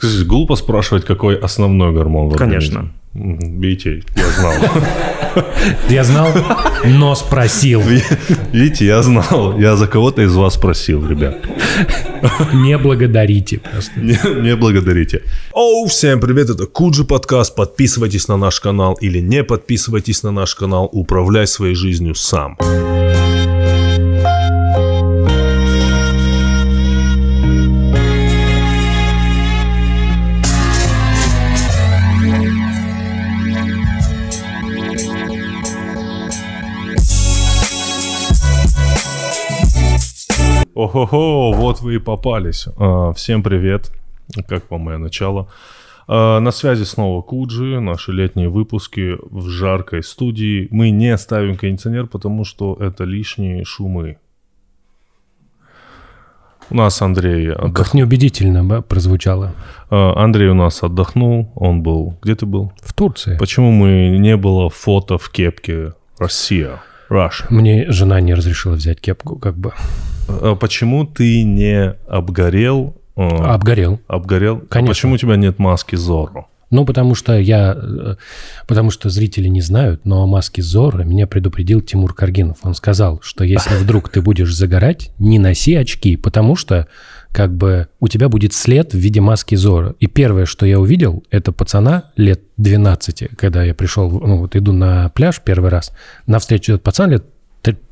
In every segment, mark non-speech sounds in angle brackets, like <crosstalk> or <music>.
Глупо спрашивать, какой основной гормон в Конечно. Видите, я знал. <laughs> Я знал, но спросил. Видите, я знал. Я за кого-то из вас спросил, ребят. Не благодарите просто. Не, не благодарите. Оу, всем привет, это Куджи подкаст. Подписывайтесь на наш канал или не подписывайтесь на наш канал. Управляй своей жизнью сам. Ого-го, вот вы и попались. А, Всем привет. Как вам мое начало? А, На связи снова Куджи, наши летние выпуски в жаркой студии. Мы не ставим кондиционер, потому что это лишние шумы. У нас Андрей отдохнул. Как неубедительно да, прозвучало. А, Андрей у нас отдохнул. Он был... Где ты был? В Турции. Почему мы не было фото в кепке Россия? Russia. Мне жена не разрешила взять кепку, как бы. А Почему ты не обгорел? а, Обгорел. Обгорел? А Конечно. почему у тебя нет маски Зорро? Ну, потому что я... э, Потому что зрители не знают, но о маске Зорро меня предупредил Тимур Каргинов. Он сказал, что если вдруг ты будешь загорать, не носи очки, потому что как бы у тебя будет след в виде маски Зорро. И первое, что я увидел, это пацана лет 12, когда я пришел, ну вот иду на пляж первый раз, навстречу этот пацан лет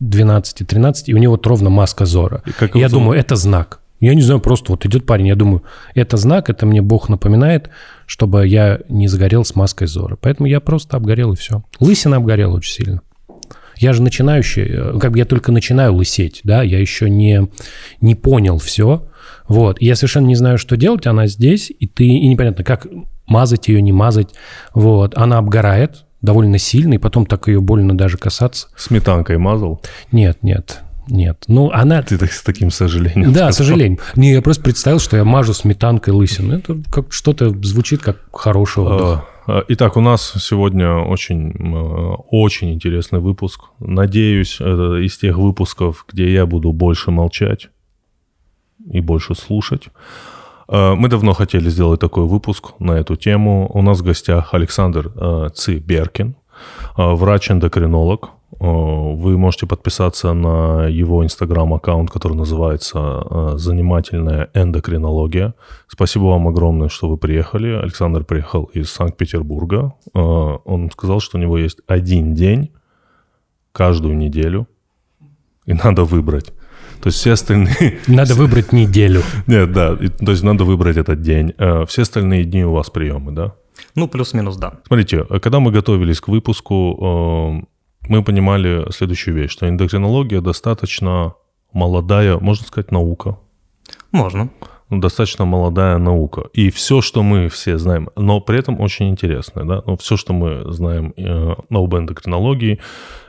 12-13, и у него вот ровно маска Зорро. И как И я зовут? думаю, это знак. Я не знаю, просто вот идет парень, я думаю, это знак, это мне Бог напоминает, чтобы я не загорел с маской Зора. Поэтому я просто обгорел и все. Лысина обгорела очень сильно. Я же начинающий, э, как бы я только начинаю лысеть, да, я еще не, не понял все. Вот, и я совершенно не знаю, что делать, она здесь, и ты, и непонятно, как мазать ее, не мазать. Вот, она обгорает довольно сильно, и потом так ее больно даже касаться. Сметанкой мазал? Нет, нет, нет. Ну, она Ты так, с таким сожалением да, сказал. к сожалению. Не, я просто представил, что я мажу сметанкой лысину. Это как что-то звучит как хороший отдых. А, а, Итак, у нас сегодня очень, э, очень интересный выпуск. Надеюсь, это из тех выпусков, где я буду больше молчать и больше слушать. Э, Мы давно хотели сделать такой выпуск на эту тему. У нас в гостях Александр э, Ци Беркин, э, врач-эндокринолог. Э, Вы можете подписаться на его инстаграм-аккаунт, который называется э, «Занимательная эндокринология». Спасибо вам огромное, что вы приехали. Александр приехал из Санкт-Петербурга. Э, Он сказал, что у него есть один день каждую неделю, и надо выбрать. То есть все остальные... <laughs> Надо <laughs> выбрать неделю. Нет, да, то есть надо выбрать этот день. Все остальные дни у вас приемы, да? Ну, плюс-минус, да. Смотрите, когда мы готовились к выпуску, мы понимали следующую вещь, что эндокринология достаточно молодая, можно сказать, наука. Можно. Ну, достаточно молодая наука. И все, что мы все знаем, но при этом очень интересное, да, ну, все, что мы знаем э, об эндокринологии,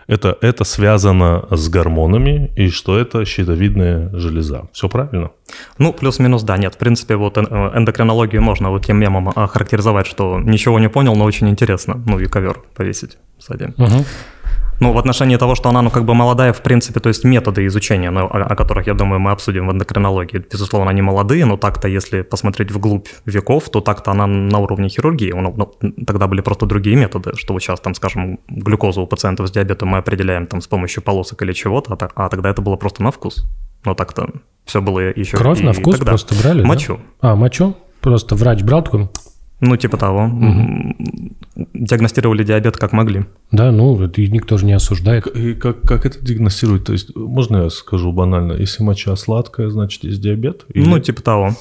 это, это связано с гормонами, и что это щитовидная железа. Все правильно? Ну, плюс-минус, да, нет. В принципе, вот э, эндокринологию можно вот тем мемом охарактеризовать, что ничего не понял, но очень интересно. Ну, и ковер повесить сзади. Мгм. Ну, в отношении того, что она, ну, как бы молодая, в принципе, то есть методы изучения, ну, о, о которых, я думаю, мы обсудим в эндокринологии, безусловно, они молодые, но так-то, если посмотреть вглубь веков, то так-то она на уровне хирургии. Ну, ну, тогда были просто другие методы, что вот сейчас, там, скажем, глюкозу у пациентов с диабетом мы определяем там с помощью полосок или чего-то, а, а тогда это было просто на вкус. Но так-то все было еще Кровь и на вкус тогда. просто брали, да? Мочу. А, мочу? Просто врач брал такой, Ну, типа того. М, Диагностировали диабет как могли. да, ну, это и никто же не осуждает. И как, как это диагностируют? То есть, можно я скажу банально, если моча сладкая, значит, есть диабет? Или Ну, типа того.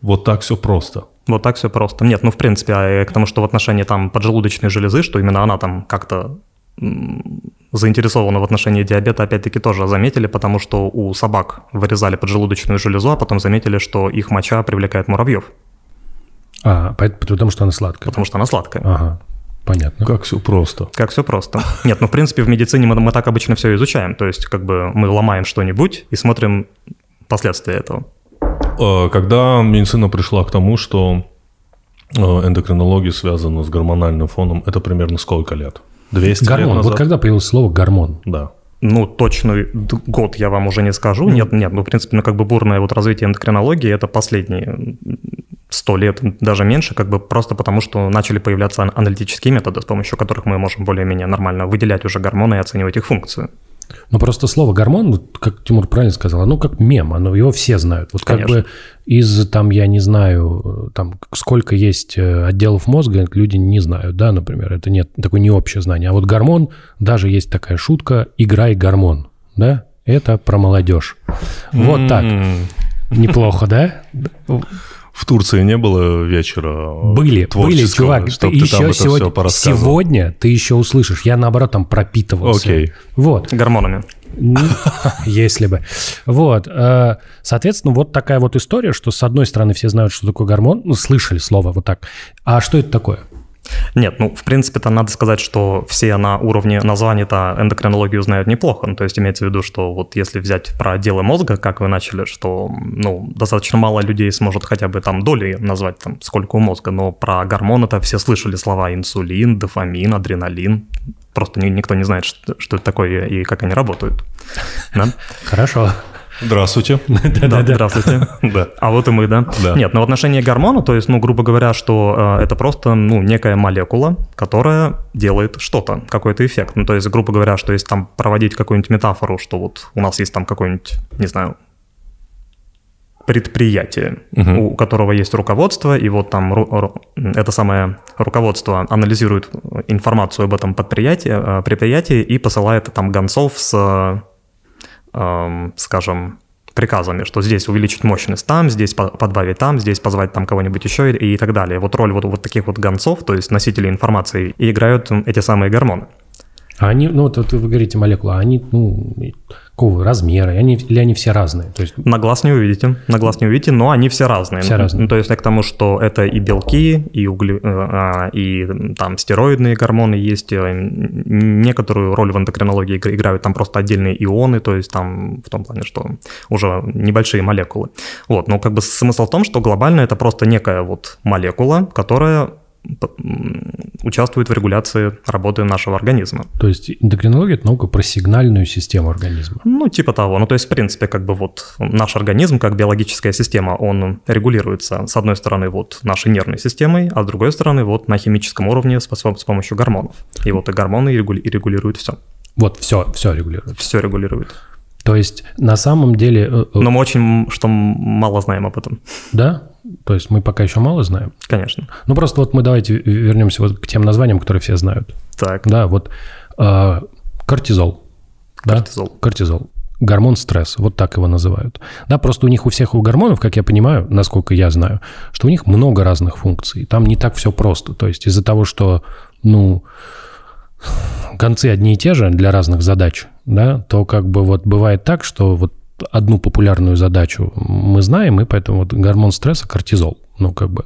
вот так все просто? Вот так все просто. Нет, ну, в принципе, а и к тому, что в отношении там поджелудочной железы, что именно она там как-то заинтересована в отношении диабета, опять-таки тоже заметили, потому что у собак вырезали поджелудочную железу, а потом заметили, что их моча привлекает муравьев, А, потому что она сладкая. потому что она сладкая. Ага, понятно. Как все просто? Как все просто. Нет, ну, в принципе, в медицине мы, мы так обычно все изучаем. То есть, как бы мы ломаем что-нибудь и смотрим последствия этого. Э, Когда медицина пришла к тому, что э, эндокринология связана с гормональным фоном, это примерно сколько лет? 200 лет Гормон. назад? Вот когда появилось слово гормон? Да. Ну, точный год я вам уже не скажу. Нет, нет, ну, в принципе, ну, как бы бурное вот развитие эндокринологии – это последние 100 лет, даже меньше, как бы просто потому, что начали появляться аналитические методы, с помощью которых мы можем более-менее нормально выделять уже гормоны и оценивать их функцию. Ну, просто слово гормон, как Тимур правильно сказал, оно как мем, оно, его все знают. Вот как Конечно. бы из, там, я не знаю, там, сколько есть э, отделов мозга, люди не знают, да, например, это нет, такое не общее знание. А вот гормон, даже есть такая шутка, играй гормон, да, это про молодежь. Вот так. Неплохо, да? <laughs> В Турции не было вечера Были, были, чувак. чтоб ты ты там еще это сегодня, все порассказывал? сегодня ты еще услышишь. Я, наоборот, там пропитывался. Окей. Вот. Гормонами. <laughs> Если бы. Вот. э, Соответственно, вот такая вот история, что с одной стороны все знают, что такое гормон, ну, слышали слово вот так. А что это такое? Нет, ну, в принципе-то надо сказать, что все на уровне названий-то эндокринологию знают неплохо. Ну, то есть имеется в виду, что вот если взять про отделы мозга, как вы начали, что, ну, достаточно мало людей сможет хотя бы там доли назвать, там, сколько у мозга, но про гормоны-то все слышали слова инсулин, дофамин, адреналин. Просто ни- никто не знает, что, что это такое и как они работают. Да? Хорошо. Здравствуйте. <laughs> Да, здравствуйте. Да. А вот и мы, да? Да. Нет, но в отношении гормона, то есть, ну, грубо говоря, что э, это просто, ну, некая молекула, которая делает что-то, какой-то эффект. Ну, то есть, грубо говоря, что если там проводить какую-нибудь метафору, что вот у нас есть там какой-нибудь, не знаю, предприятие, Мгм. у которого есть руководство, и вот там ру- ру- это самое руководство анализирует информацию об этом предприятии, э, предприятии и посылает там гонцов с, скажем, приказами, что здесь увеличить мощность там, здесь по- подбавить там, здесь позвать там кого-нибудь еще и, так далее. Вот роль вот, вот таких вот гонцов, то есть носителей информации, и играют эти самые гормоны. А они, ну, вот вы говорите молекулы, а они, ну, какого размера? Они, или они все разные? То есть, На глаз не увидите, на глаз не увидите, но они все разные. Все разные. Ну, то есть я к тому, что это и белки, и, угле- э, а, и там стероидные гормоны есть, э, некоторую роль в эндокринологии игр- играют там просто отдельные ионы, то есть там в том плане, что уже небольшие молекулы. Вот, но как бы смысл в том, что глобально это просто некая вот молекула, которая участвует в регуляции работы нашего организма. то есть эндокринология – это наука про сигнальную систему организма. Ну, типа того. Ну, то есть, в принципе, как бы вот наш организм, как биологическая система, он регулируется, с одной стороны, вот нашей нервной системой, а с другой стороны, вот на химическом уровне с, с помощью гормонов. И вот и гормоны и регули- и регулируют все. Вот, все, все регулирует. Все регулирует. То есть, на самом деле, э, э, Но мы очень что мало знаем об этом, да, то есть мы пока еще мало знаем. конечно. Ну, просто вот мы давайте вернемся вот к тем названиям, которые все знают. Так, Да, вот э, кортизол. Да? Кортизол. Кортизол. Гормон стресса, вот так его называют. Да, просто у них у всех у гормонов, как я понимаю, насколько я знаю, что у них много разных функций. Там не так все просто. То есть из-за того, что, ну, концы одни и те же для разных задач, да, то как бы вот бывает так, что вот одну популярную задачу мы знаем, и поэтому вот гормон стресса кортизол. Ну, как бы.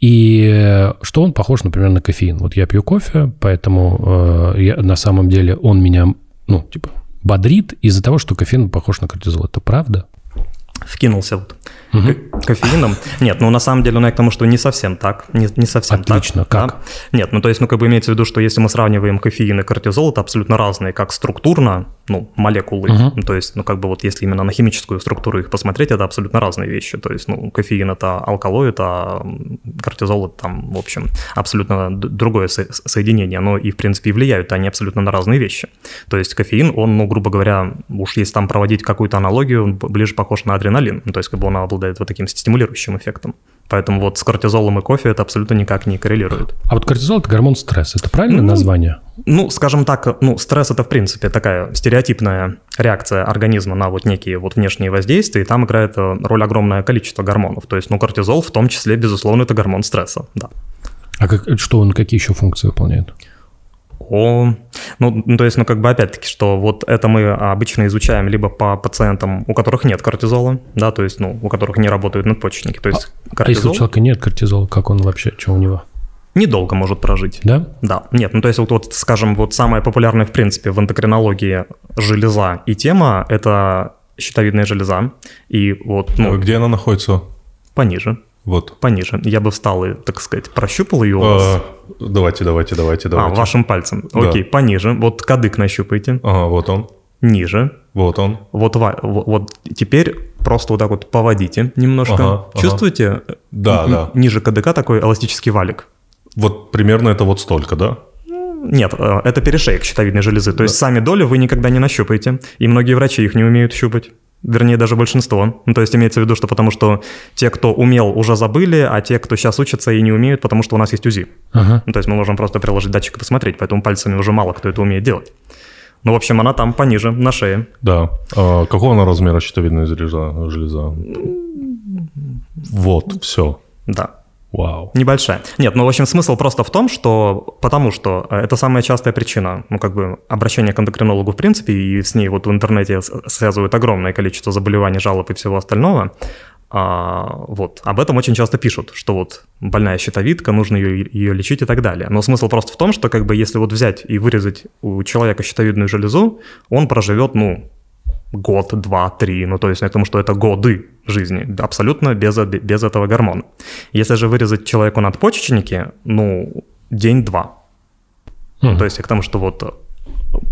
И что он похож, например, на кофеин. Вот я пью кофе, поэтому э, я, на самом деле он меня, ну, типа, бодрит из-за того, что кофеин похож на кортизол. Это правда? вкинулся вот ко- кофеином. Нет, ну на самом деле, ну я к тому, что не совсем так, не, не совсем Отлично, так. как? да. Нет, ну то есть, ну как бы имеется в виду, что если мы сравниваем кофеин и кортизол, это абсолютно разные, как структурно, ну, молекулы. Ну, то есть, ну как бы вот если именно на химическую структуру их посмотреть, это абсолютно разные вещи. То есть, ну, кофеин это алкалоид, а кортизол это там, в общем, абсолютно другое со- соединение. Но и, в принципе, и влияют они абсолютно на разные вещи. То есть кофеин, он, ну, грубо говоря, уж если там проводить какую-то аналогию, он ближе похож на адреналин. Ну, то есть как бы он обладает вот таким стимулирующим эффектом. Поэтому вот с кортизолом и кофе это абсолютно никак не коррелирует. А вот кортизол – это гормон стресса. Это правильное Ну, название? Ну, скажем так, ну, стресс это в принципе такая стереотипная реакция организма на вот некие вот внешние воздействия, и там играет э, роль огромное количество гормонов. То есть, ну, кортизол в том числе, безусловно, это гормон стресса, да. А как, что он, какие еще функции выполняет? О, ну, ну, то есть, ну, как бы опять-таки, что вот это мы обычно изучаем либо по пациентам, у которых нет кортизола, да, то есть, ну, у которых не работают надпочечники, то есть А если у кортизол человека нет кортизола, как он вообще, что у него? недолго может прожить. Да? Да, нет, ну то есть вот, вот, скажем, вот самая популярная в принципе в эндокринологии железа и тема – это щитовидная железа, и вот, ну, Где она находится? пониже, Вот. пониже. Я бы встал и, так сказать, прощупал ее у вас. А, Давайте, давайте, давайте, А, давайте. вашим пальцем. Да. Окей, пониже. Вот кадык нащупайте. Ага, вот он. ниже. Вот он. Вот, вот, вот теперь просто вот так вот поводите немножко. Ага, ага. Чувствуете? Да, Н- да. Ниже КДК такой эластический валик. Вот примерно это вот столько, да? Нет, э, это перешейк щитовидной железы. То есть сами доли вы никогда не нащупаете. И многие врачи их не умеют щупать. Вернее, даже большинство. Ну, то есть имеется в виду, что потому что те, кто умел, уже забыли, а те, кто сейчас учатся и не умеют, потому что у нас есть УЗИ. Ага. Ну, то есть мы можем просто приложить датчик и посмотреть, поэтому пальцами уже мало кто это умеет делать. Ну, в общем, она там пониже, на шее. Да. А какого она размера щитовидная железа? железа? Вот, все. Да. Вау. Небольшая. Нет, ну, в общем, смысл просто в том, что... Потому что э, это самая частая причина, ну, как бы, обращения к эндокринологу в принципе, и с ней вот в интернете связывают огромное количество заболеваний, жалоб и всего остального. А, вот. Об этом очень часто пишут, что вот больная щитовидка, нужно ее, ее лечить и так далее. Но смысл просто в том, что как бы если вот взять и вырезать у человека щитовидную железу, он проживет, ну, год, два, три, ну то есть я к тому, что это годы жизни, абсолютно без, без этого гормона. Если же вырезать человеку надпочечники, ну, день-два. Мгм. То есть я к тому, что вот э,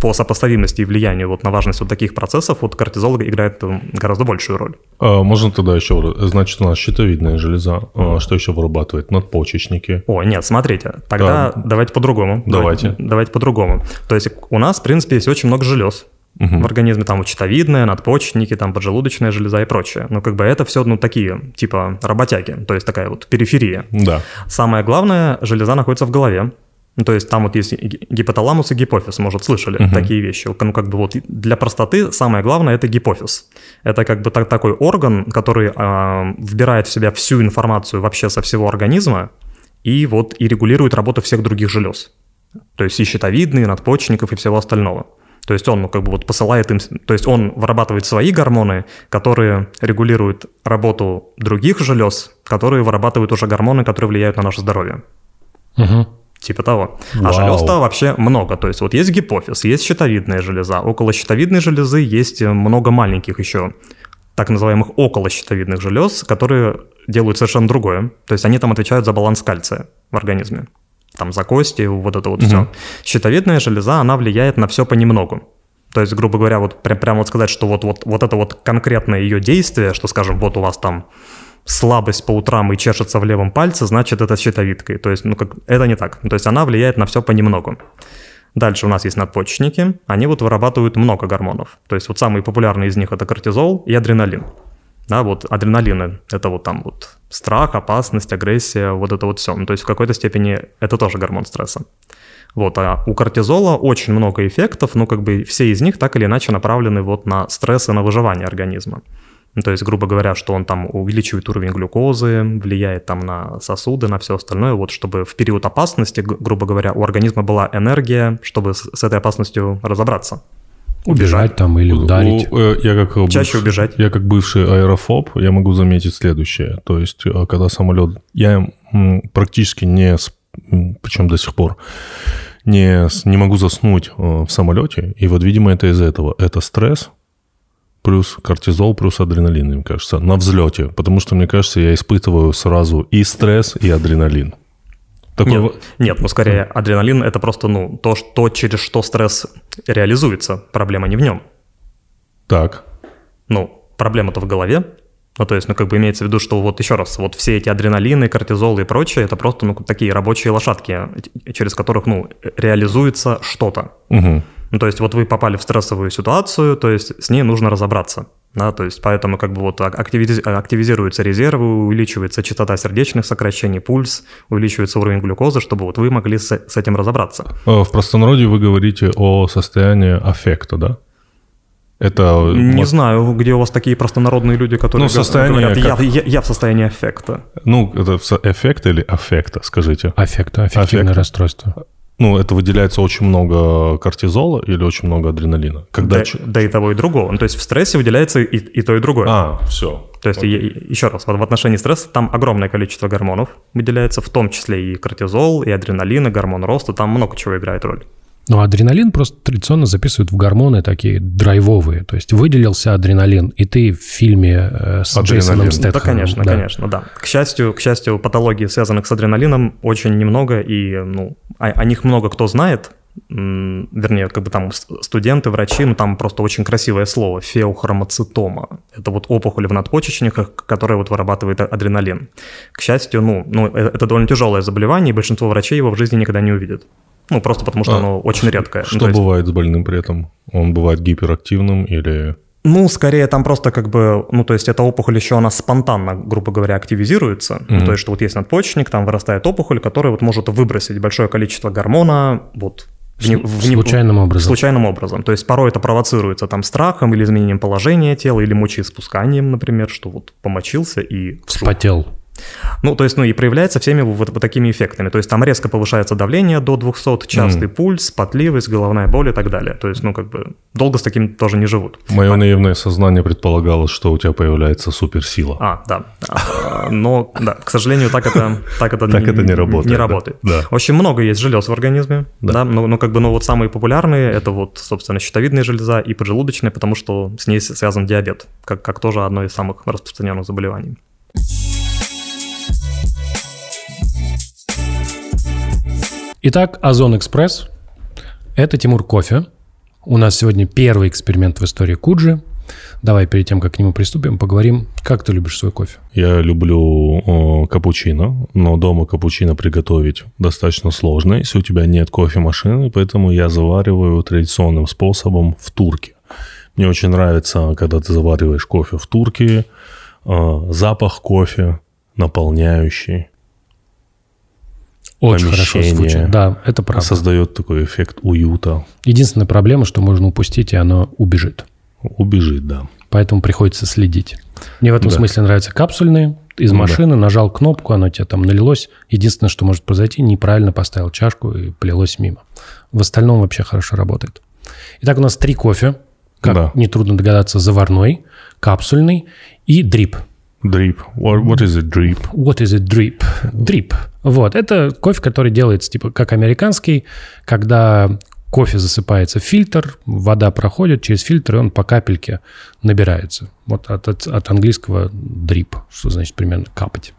по сопоставимости и влиянию вот на важность вот таких процессов вот кортизол играет э, гораздо большую роль. А, можно тогда еще, значит, у нас щитовидная железа, а, что еще вырабатывает? Надпочечники. О, нет, смотрите, тогда Да. давайте по-другому. Давайте. Давайте по-другому. То есть у нас, в принципе, есть очень много желез. Мгм. В организме там щитовидная, надпочечники, там поджелудочная железа и прочее. Ну, как бы это все, ну, такие, типа, работяги, то есть такая вот периферия. Да. Самое главное, железа находится в голове. Ну, то есть там вот есть ги- гипоталамус и гипофиз, может, слышали Мгм. такие вещи. Ну, как бы вот для простоты самое главное – это гипофиз. Это как бы так, такой орган, который а, вбирает в себя всю информацию вообще со всего организма и вот и регулирует работу всех других желез. То есть и щитовидные, и надпочечников, и всего остального. То есть он, ну, как бы вот посылает им, то есть он вырабатывает свои гормоны, которые регулируют работу других желез, которые вырабатывают уже гормоны, которые влияют на наше здоровье. Мгм. Типа того. Вау. А желез-то вообще много. То есть вот есть гипофиз, есть щитовидная железа. Около щитовидной железы есть э, много маленьких еще так называемых околощитовидных желез, которые делают совершенно другое. То есть они там отвечают за баланс кальция в организме. Там за кости, вот это вот Мгм. все. Щитовидная железа, она влияет на все понемногу. То есть, грубо говоря, вот прям, прям вот сказать, что вот, вот, вот это вот конкретное ее действие, что, скажем, вот у вас там слабость по утрам и чешется в левом пальце, значит, это щитовидкой. То есть, ну, как, это не так. То есть она влияет на все понемногу. Дальше у нас есть надпочечники. Они вот вырабатывают много гормонов. То есть вот самые популярные из них это кортизол и адреналин. Да, вот адреналины – это вот там вот страх, опасность, агрессия, вот это вот все. Ну, то есть в какой-то степени это тоже гормон стресса. Вот, а у кортизола очень много эффектов, но как бы все из них так или иначе направлены вот на стресс и на выживание организма. Ну, то есть, грубо говоря, что он там увеличивает уровень глюкозы, влияет там на сосуды, на все остальное, вот чтобы в период опасности, грубо говоря, у организма была энергия, чтобы с этой опасностью разобраться. Убежать там или ударить. У- э, Я как Чаще убежать. Я как бывший аэрофоб, я могу заметить следующее. То есть, э, когда самолет... Я практически не... Причем до сих пор не, не могу заснуть э, в самолете. И вот, видимо, это из этого. Это стресс, плюс кортизол, плюс адреналин, мне кажется, на взлете. Потому что, мне кажется, я испытываю сразу и стресс, и адреналин. Такой Нет, нет, ну скорее адреналин это просто ну то, что, через что стресс реализуется, проблема не в нем. Так. Ну, проблема-то в голове. Ну, то есть, ну, как бы имеется в виду, что вот еще раз, вот все эти адреналины, кортизолы и прочее, это просто, ну, такие рабочие лошадки, через которых, ну, реализуется что-то. Мгм. Ну, то есть, вот вы попали в стрессовую ситуацию, то есть, с ней нужно разобраться. Да, то есть, поэтому как бы вот ак- активизи- активизируются резервы, увеличивается частота сердечных сокращений, пульс, увеличивается уровень глюкозы, чтобы вот вы могли с, с этим разобраться. Э, В простонародье вы говорите о состоянии аффекта, да? Это... Не вот- знаю, где у вас такие простонародные люди, которые Ну, состояние говорят, я, как- я- я в состоянии аффекта. Ну, это эффект или аффекта, скажите? Аффекта, аффективное Аффекта. расстройство. Ну, это выделяется очень много кортизола или очень много адреналина? Когда... Да, ч- да и того, и другого. Ну, то есть в стрессе выделяется и, и то, и другое. А, все. То есть, и- еще раз, вот в отношении стресса там огромное количество гормонов выделяется, в том числе и кортизол, и адреналин, и гормон роста, там много чего играет роль. Но адреналин просто традиционно записывают в гормоны такие драйвовые. То есть выделился адреналин, и ты в фильме э, с Адреналин. Джейсоном Да, Стэтхэмом. да, конечно, конечно, да. К счастью, к счастью, патологий, связанных с адреналином, очень немного, и ну, о, о них много кто знает, вернее, как бы там студенты, врачи, ну там просто очень красивое слово, феохромоцитома. Это вот опухоль в надпочечниках, которая вот вырабатывает а- адреналин. К счастью, ну, ну э- это довольно тяжелое заболевание, и большинство врачей его в жизни никогда не увидят. Ну, просто потому что А, оно очень редкое. Ну, Что то есть- бывает с больным при этом? Он бывает гиперактивным или... Ну, скорее там просто как бы, ну, то есть эта опухоль еще, она спонтанно, грубо говоря, активизируется. Ну, то есть, что вот есть надпочечник, там вырастает опухоль, которая вот может выбросить большое количество гормона, вот, в не- в Случайным образом. Случайным образом. То есть порой это провоцируется там страхом или изменением положения тела, или мочеиспусканием, например, что вот помочился и... Вспотел. Ну, то есть, ну, и проявляется всеми вот, вот такими эффектами. То есть там резко повышается давление до 200, частый пульс, потливость, головная боль и так далее. То есть, ну, как бы долго с таким тоже не живут. Мое наивное сознание предполагало, что у тебя появляется суперсила. А, да. А, Но, да, к сожалению, так это, так это, Так это не работает, Не работает. Да. Очень много есть желез в организме, Да. но как бы, ну вот самые популярные это вот, собственно, щитовидная железа и поджелудочная, потому что с ней связан диабет, как, как тоже одно из самых распространенных заболеваний. Итак, Озон Экспресс. Это Тимур Кофе. У нас сегодня первый эксперимент в истории Куджи. Давай перед тем, как к нему приступим, поговорим, как ты любишь свой кофе. Я люблю э, капучино, но дома капучино приготовить достаточно сложно, если у тебя нет кофемашины, поэтому я завариваю традиционным способом в турке. Мне очень нравится, когда ты завариваешь кофе в турке, э, запах кофе наполняющий, Очень хорошо звучит. Да, это правда. создает такой эффект уюта. Единственная проблема, что можно упустить, и оно убежит. Убежит, да. Поэтому приходится следить. Мне в этом Да. смысле нравятся капсульные. Из Ну да. машины нажал кнопку, оно тебе там налилось. Единственное, что может произойти, неправильно поставил чашку и полилось мимо. В остальном вообще хорошо работает. Итак, у нас три кофе. Как Да. нетрудно догадаться, заварной, капсульный и дрип. Drip. What, what is it, drip? What is it drip? Drip. Вот, это кофе, который делается типа как американский, когда кофе засыпается в фильтр, вода проходит через фильтр, и он по капельке набирается. Вот от, от, от английского drip, что значит примерно капать.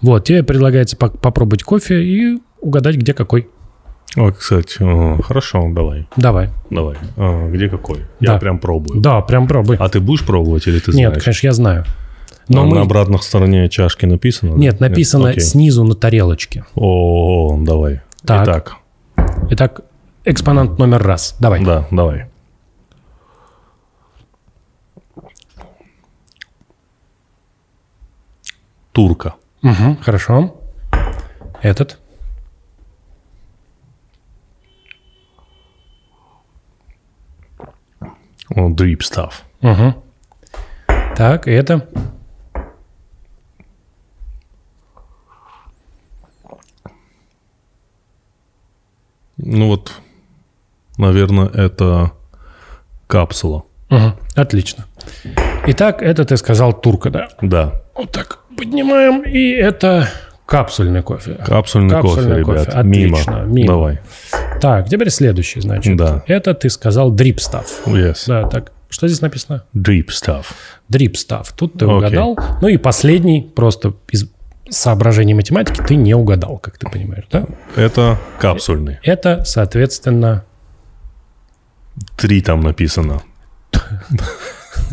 Вот, тебе предлагается по- попробовать кофе и угадать, где какой. О, кстати, хорошо, давай, Давай. давай. А, где какой? Да. Я прям пробую. Да, прям пробуй. А ты будешь пробовать или ты Нет, знаешь? конечно, я знаю. Но А мы... На обратной стороне чашки написано? да? Нет, написано Окей. снизу на тарелочке. О, давай. Так. Итак, Итак, экспонент номер раз. Давай. да, давай. Турка. Мгм, хорошо. Этот. О, Drip stuff. Мгм. Так, это. Ну вот, наверное, это капсула. Мгм, Отлично. Итак, это ты сказал турка, да? Да, Вот так поднимаем, и это капсульный кофе. капсульный, Капсульный кофе, кофе. ребят. Отлично, Мимо. мимо. Давай. Так, теперь следующий, значит. Да. Это ты сказал drip stuff. Yes. Да, так. Что здесь написано? Drip stuff. Drip stuff. Тут ты Окей. угадал. Ну и последний, просто из соображений математики, ты не угадал, как ты понимаешь, да? Это капсульный. Это, соответственно, Три там написано. <laughs>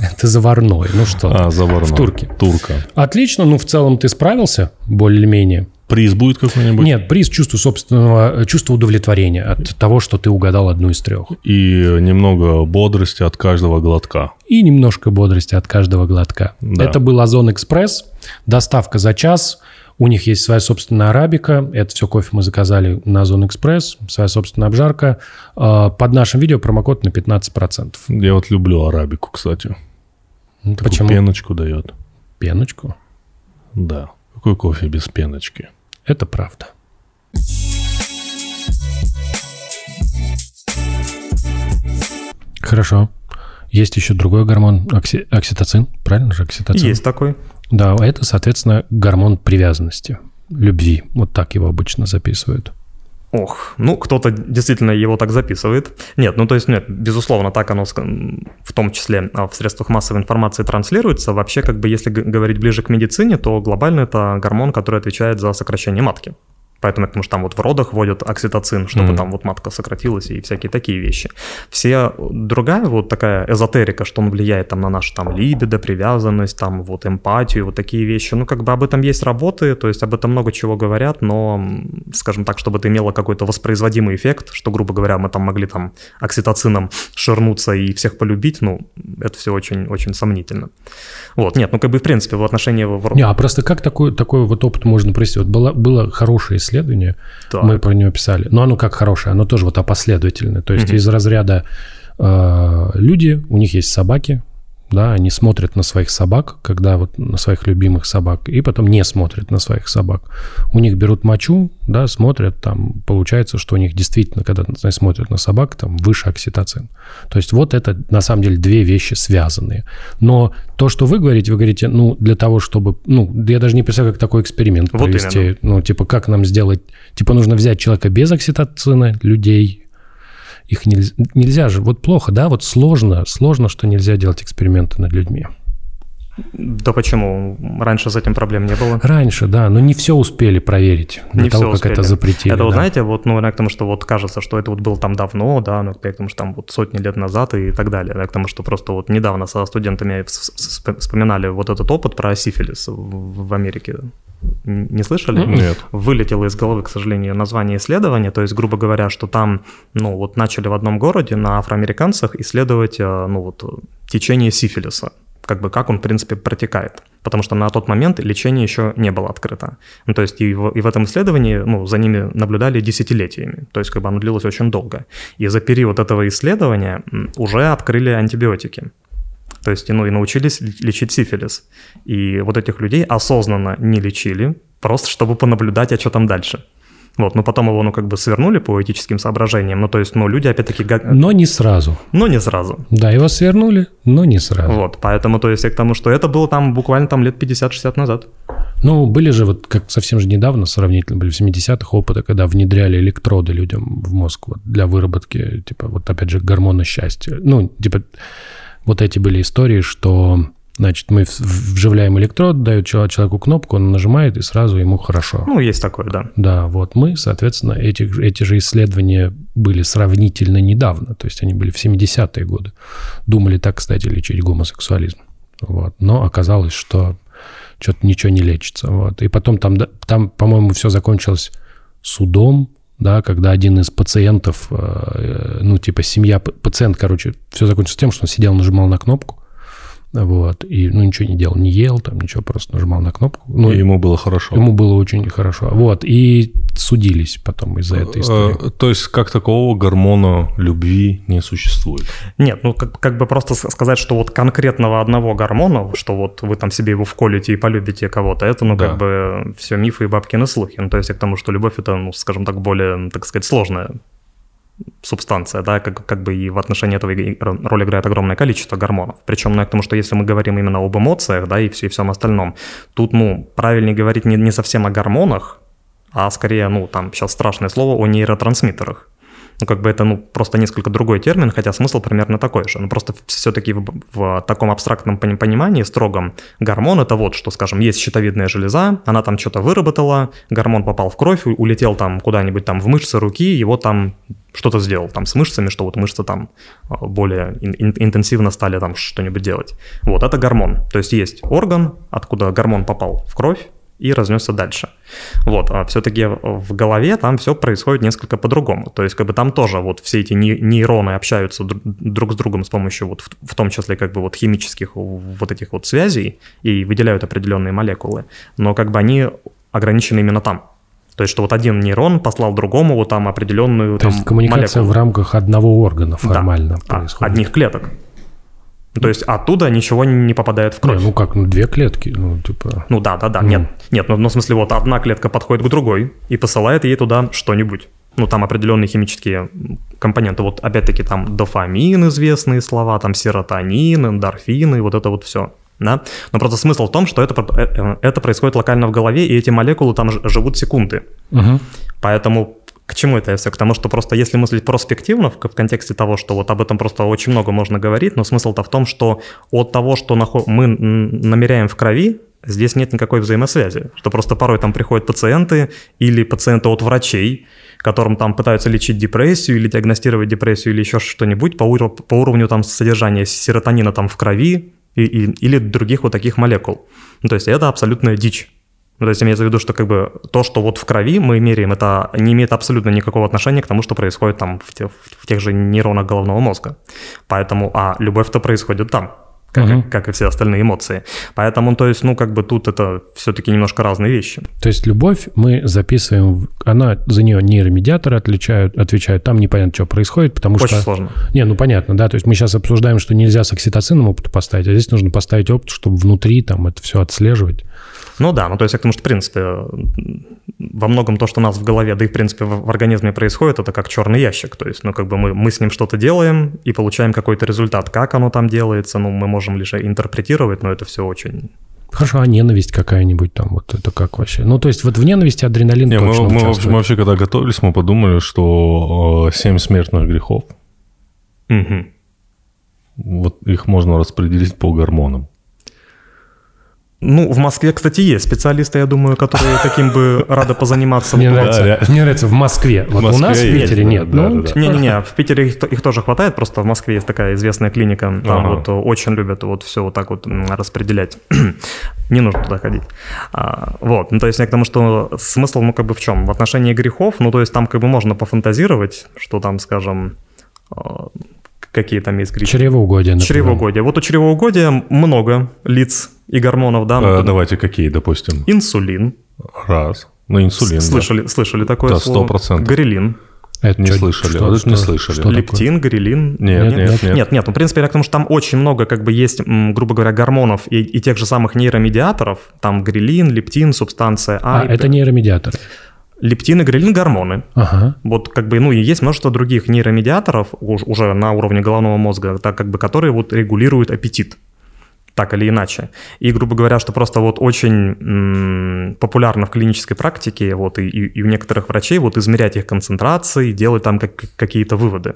это заварной. Ну что. А, заварной. В турке. Турка. Отлично, ну в целом ты справился более-менее. Приз будет какой-нибудь? Нет, приз чувство собственного, чувство удовлетворения от того, что ты угадал одну из трех. И немного бодрости от каждого глотка. И немножко бодрости от каждого глотка. Да. Это был Озон Экспресс. Доставка за час. У них есть своя собственная арабика. Это все кофе мы заказали на Озон Экспресс. Своя собственная обжарка. Э, Под нашим видео промокод на 15%. Я вот люблю арабику, кстати. Такую Почему? пеночку дает. Пеночку. Да. Какой кофе без пеночки? Это правда. Хорошо. Есть еще другой гормон, окси- окситоцин, правильно же окситоцин? Есть такой. Да, это, соответственно, гормон привязанности, любви. Вот так его обычно записывают. Ох, ну кто-то действительно его так записывает. Нет, ну то есть нет, безусловно, так оно в том числе а, в средствах массовой информации транслируется. Вообще, как бы если говорить ближе к медицине, то глобально это гормон, который отвечает за сокращение матки. Поэтому, потому что там вот в родах вводят окситоцин, чтобы mm-hmm. там вот матка сократилась и всякие такие вещи. Все другая вот такая эзотерика, что он влияет там на нашу там либидо, привязанность, там вот эмпатию, вот такие вещи. Ну, как бы об этом есть работы, то есть об этом много чего говорят, но, скажем так, чтобы это имело какой-то воспроизводимый эффект, что, грубо говоря, мы там могли там окситоцином ширнуться и всех полюбить, ну, это все очень-очень сомнительно. Вот, нет, ну, как бы, в принципе, в отношении... Не, а просто как такой, такой вот опыт можно провести? Вот было, было хорошее исследование, так. мы про него писали. Но оно как хорошее, оно тоже вот опоследовательное. То есть угу. из разряда э, люди, у них есть собаки, да, они смотрят на своих собак, когда вот на своих любимых собак, и потом не смотрят на своих собак. У них берут мочу, да, смотрят, там, получается, что у них действительно, когда знаете, смотрят на собак, там, выше окситоцин. То есть вот это, на самом деле, две вещи связанные. Но то, что вы говорите, вы говорите, ну, для того, чтобы, ну, я даже не представляю, как такой эксперимент вот провести. Именно. Ну, типа, как нам сделать, типа, нужно взять человека без окситоцина, людей, их нельзя, нельзя же, вот плохо, да, вот сложно, сложно, что нельзя делать эксперименты над людьми. Да почему? Раньше с этим проблем не было. Раньше, да, но не все успели проверить до не того, как успели. это запретили. Это, да. вы знаете, вот, ну, к тому, что вот кажется, что это вот было там давно, да, ну, к тому, что там вот сотни лет назад и так далее. к тому, что просто вот недавно со студентами вспоминали вот этот опыт про сифилис в Америке. Не слышали? Нет. Вылетело из головы, к сожалению, название исследования. То есть, грубо говоря, что там, ну, вот начали в одном городе на афроамериканцах исследовать, э, ну, вот, течение сифилиса как бы как он, в принципе, протекает. Потому что на тот момент лечение еще не было открыто. Ну, то есть и в, и в этом исследовании ну, за ними наблюдали десятилетиями. То есть как бы оно длилось очень долго. И за период этого исследования уже открыли антибиотики. То есть, ну, и научились лечить сифилис. И вот этих людей осознанно не лечили, просто чтобы понаблюдать, а что там дальше. Вот, но потом его, ну, как бы свернули по этическим соображениям. Ну, то есть, ну, люди опять-таки... Но не сразу. Но не сразу. Да, его свернули, но не сразу. Вот, поэтому, то есть, я к тому, что это было там буквально там лет 50-60 назад. Ну, были же вот как совсем же недавно, сравнительно, были в 70-х опыты, когда внедряли электроды людям в мозг вот, для выработки, типа, вот опять же, гормона счастья. Ну, типа, вот эти были истории, что Значит, мы вживляем электрод, дают человеку кнопку, он нажимает, и сразу ему хорошо. Ну, есть такое, да. Да, вот мы, соответственно, эти, эти же исследования были сравнительно недавно, то есть они были в 70-е годы. Думали так, кстати, лечить гомосексуализм. Вот. Но оказалось, что что-то ничего не лечится. Вот. И потом там, там по-моему, все закончилось судом, да, когда один из пациентов, э, ну, типа семья, пациент, короче, все закончилось тем, что он сидел, нажимал на кнопку, вот, и, ну, ничего не делал, не ел, там, ничего, просто нажимал на кнопку. Ну, и ему было хорошо. Ему было очень хорошо. Вот, и судились потом из-за этой истории. Э, то есть, как такового гормона любви не существует? Нет, ну, как, как бы просто сказать, что вот конкретного одного гормона, что вот вы там себе его вколите и полюбите кого-то, это, ну, да. как бы все мифы и бабкины слухи. Ну, то есть, к тому, что любовь это, ну, скажем так, более, так сказать, сложная субстанция, да, как, как бы и в отношении этого роль играет огромное количество гормонов. Причем, ну, к тому, что если мы говорим именно об эмоциях, да, и, все, и всем остальном, тут, ну, правильнее говорить не, не совсем о гормонах, а скорее, ну, там сейчас страшное слово, о нейротрансмиттерах. Ну, как бы это, ну, просто несколько другой термин, хотя смысл примерно такой же. Ну, просто все-таки в, в таком абстрактном понимании, строгом, гормон это вот, что, скажем, есть щитовидная железа, она там что-то выработала, гормон попал в кровь, улетел там куда-нибудь там в мышцы руки, его там что-то сделал там с мышцами, что вот мышцы там а, более ин- интенсивно стали там что-нибудь делать. Вот, это гормон. То есть есть орган, откуда гормон попал в кровь, и разнесся дальше. Вот, а все-таки в голове там все происходит несколько по-другому. То есть, как бы там тоже вот все эти нейроны общаются друг с другом с помощью вот в том числе как бы вот химических вот этих вот связей и выделяют определенные молекулы. Но как бы они ограничены именно там. То есть, что вот один нейрон послал другому вот там определенную То там, есть коммуникация молекулу. в рамках одного органа формально да, происходит. одних клеток. То есть оттуда ничего не попадает в кровь. Не, ну как, ну две клетки, ну типа... Ну да, да, да, ну. нет, нет, ну, ну в смысле вот одна клетка подходит к другой и посылает ей туда что-нибудь. Ну там определенные химические компоненты, вот опять-таки там дофамин, известные слова, там серотонин, эндорфины, вот это вот все. Да? Но просто смысл в том, что это, э, э, это происходит локально в голове, и эти молекулы там живут секунды. Угу. Поэтому к чему это все? К тому, что просто если мыслить проспективно, в, контексте того, что вот об этом просто очень много можно говорить, но смысл-то в том, что от того, что мы намеряем в крови, здесь нет никакой взаимосвязи, что просто порой там приходят пациенты или пациенты от врачей, которым там пытаются лечить депрессию или диагностировать депрессию или еще что-нибудь по, ур- по уровню там содержания серотонина там в крови и, и, или других вот таких молекул. Ну, то есть это абсолютная дичь. Ну, то есть имеется в виду, что как бы то, что вот в крови мы меряем, это не имеет абсолютно никакого отношения к тому, что происходит там в, те, в тех же нейронах головного мозга. Поэтому, а любовь-то происходит там как, угу. как и все остальные эмоции. Поэтому, то есть, ну, как бы тут это все-таки немножко разные вещи. То есть любовь мы записываем, она за нее нейромедиаторы отличают, отвечают, там непонятно, что происходит, потому Очень что... Очень сложно. Не, ну понятно, да, то есть мы сейчас обсуждаем, что нельзя с окситоцином опыт поставить, а здесь нужно поставить опыт, чтобы внутри там это все отслеживать. Ну да, ну то есть я к тому, что, в принципе, во многом то, что у нас в голове, да и, в принципе, в, организме происходит, это как черный ящик. То есть, ну, как бы мы, мы с ним что-то делаем и получаем какой-то результат. Как оно там делается, ну, мы можем лишь интерпретировать, но это все очень Хорошо, а ненависть какая-нибудь там, вот это как вообще? Ну, то есть вот в ненависти адреналин Не, точно мы, мы, вообще, мы вообще, когда готовились, мы подумали, что э, семь смертных грехов, угу. вот их можно распределить по гормонам. Ну, в Москве, кстати, есть специалисты, я думаю, которые таким бы рады позаниматься. Мне нравится, мне нравится в Москве. Вот у нас в Питере нет. Ну, Не-не-не, <laughs> в Питере их тоже хватает, просто в Москве есть такая известная клиника, там вот очень любят вот все вот так вот распределять. <clears throat> Не нужно туда ходить. А, вот, ну то есть я к тому, что смысл, ну как бы в чем? В отношении грехов, ну то есть там как бы можно пофантазировать, что там, скажем, а, какие там есть грехи. Чревоугодие, например. Чревоугодие. Вот у чревоугодия много лиц и гормонов, да. Э, давайте какие, допустим? Инсулин. Раз. Ну, инсулин, Слышали, да. слышали такое да, слово? 100%. Горелин. Это не что, слышали. Что, вот что, не слышали. Что Лептин, горелин. Нет, нет, нет. Нет, нет. Ну, в принципе, я к тому, что там очень много, как бы, есть, грубо говоря, гормонов и, и тех же самых нейромедиаторов. Там грелин, лептин, субстанция А. А, это нейромедиаторы. Лептин и грелин – гормоны. Ага. Вот как бы, ну и есть множество других нейромедиаторов уже на уровне головного мозга, так как бы, которые вот регулируют аппетит так или иначе. И, грубо говоря, что просто вот очень м, популярно в клинической практике вот и, и, и у некоторых врачей вот измерять их концентрации, делать там как, какие-то выводы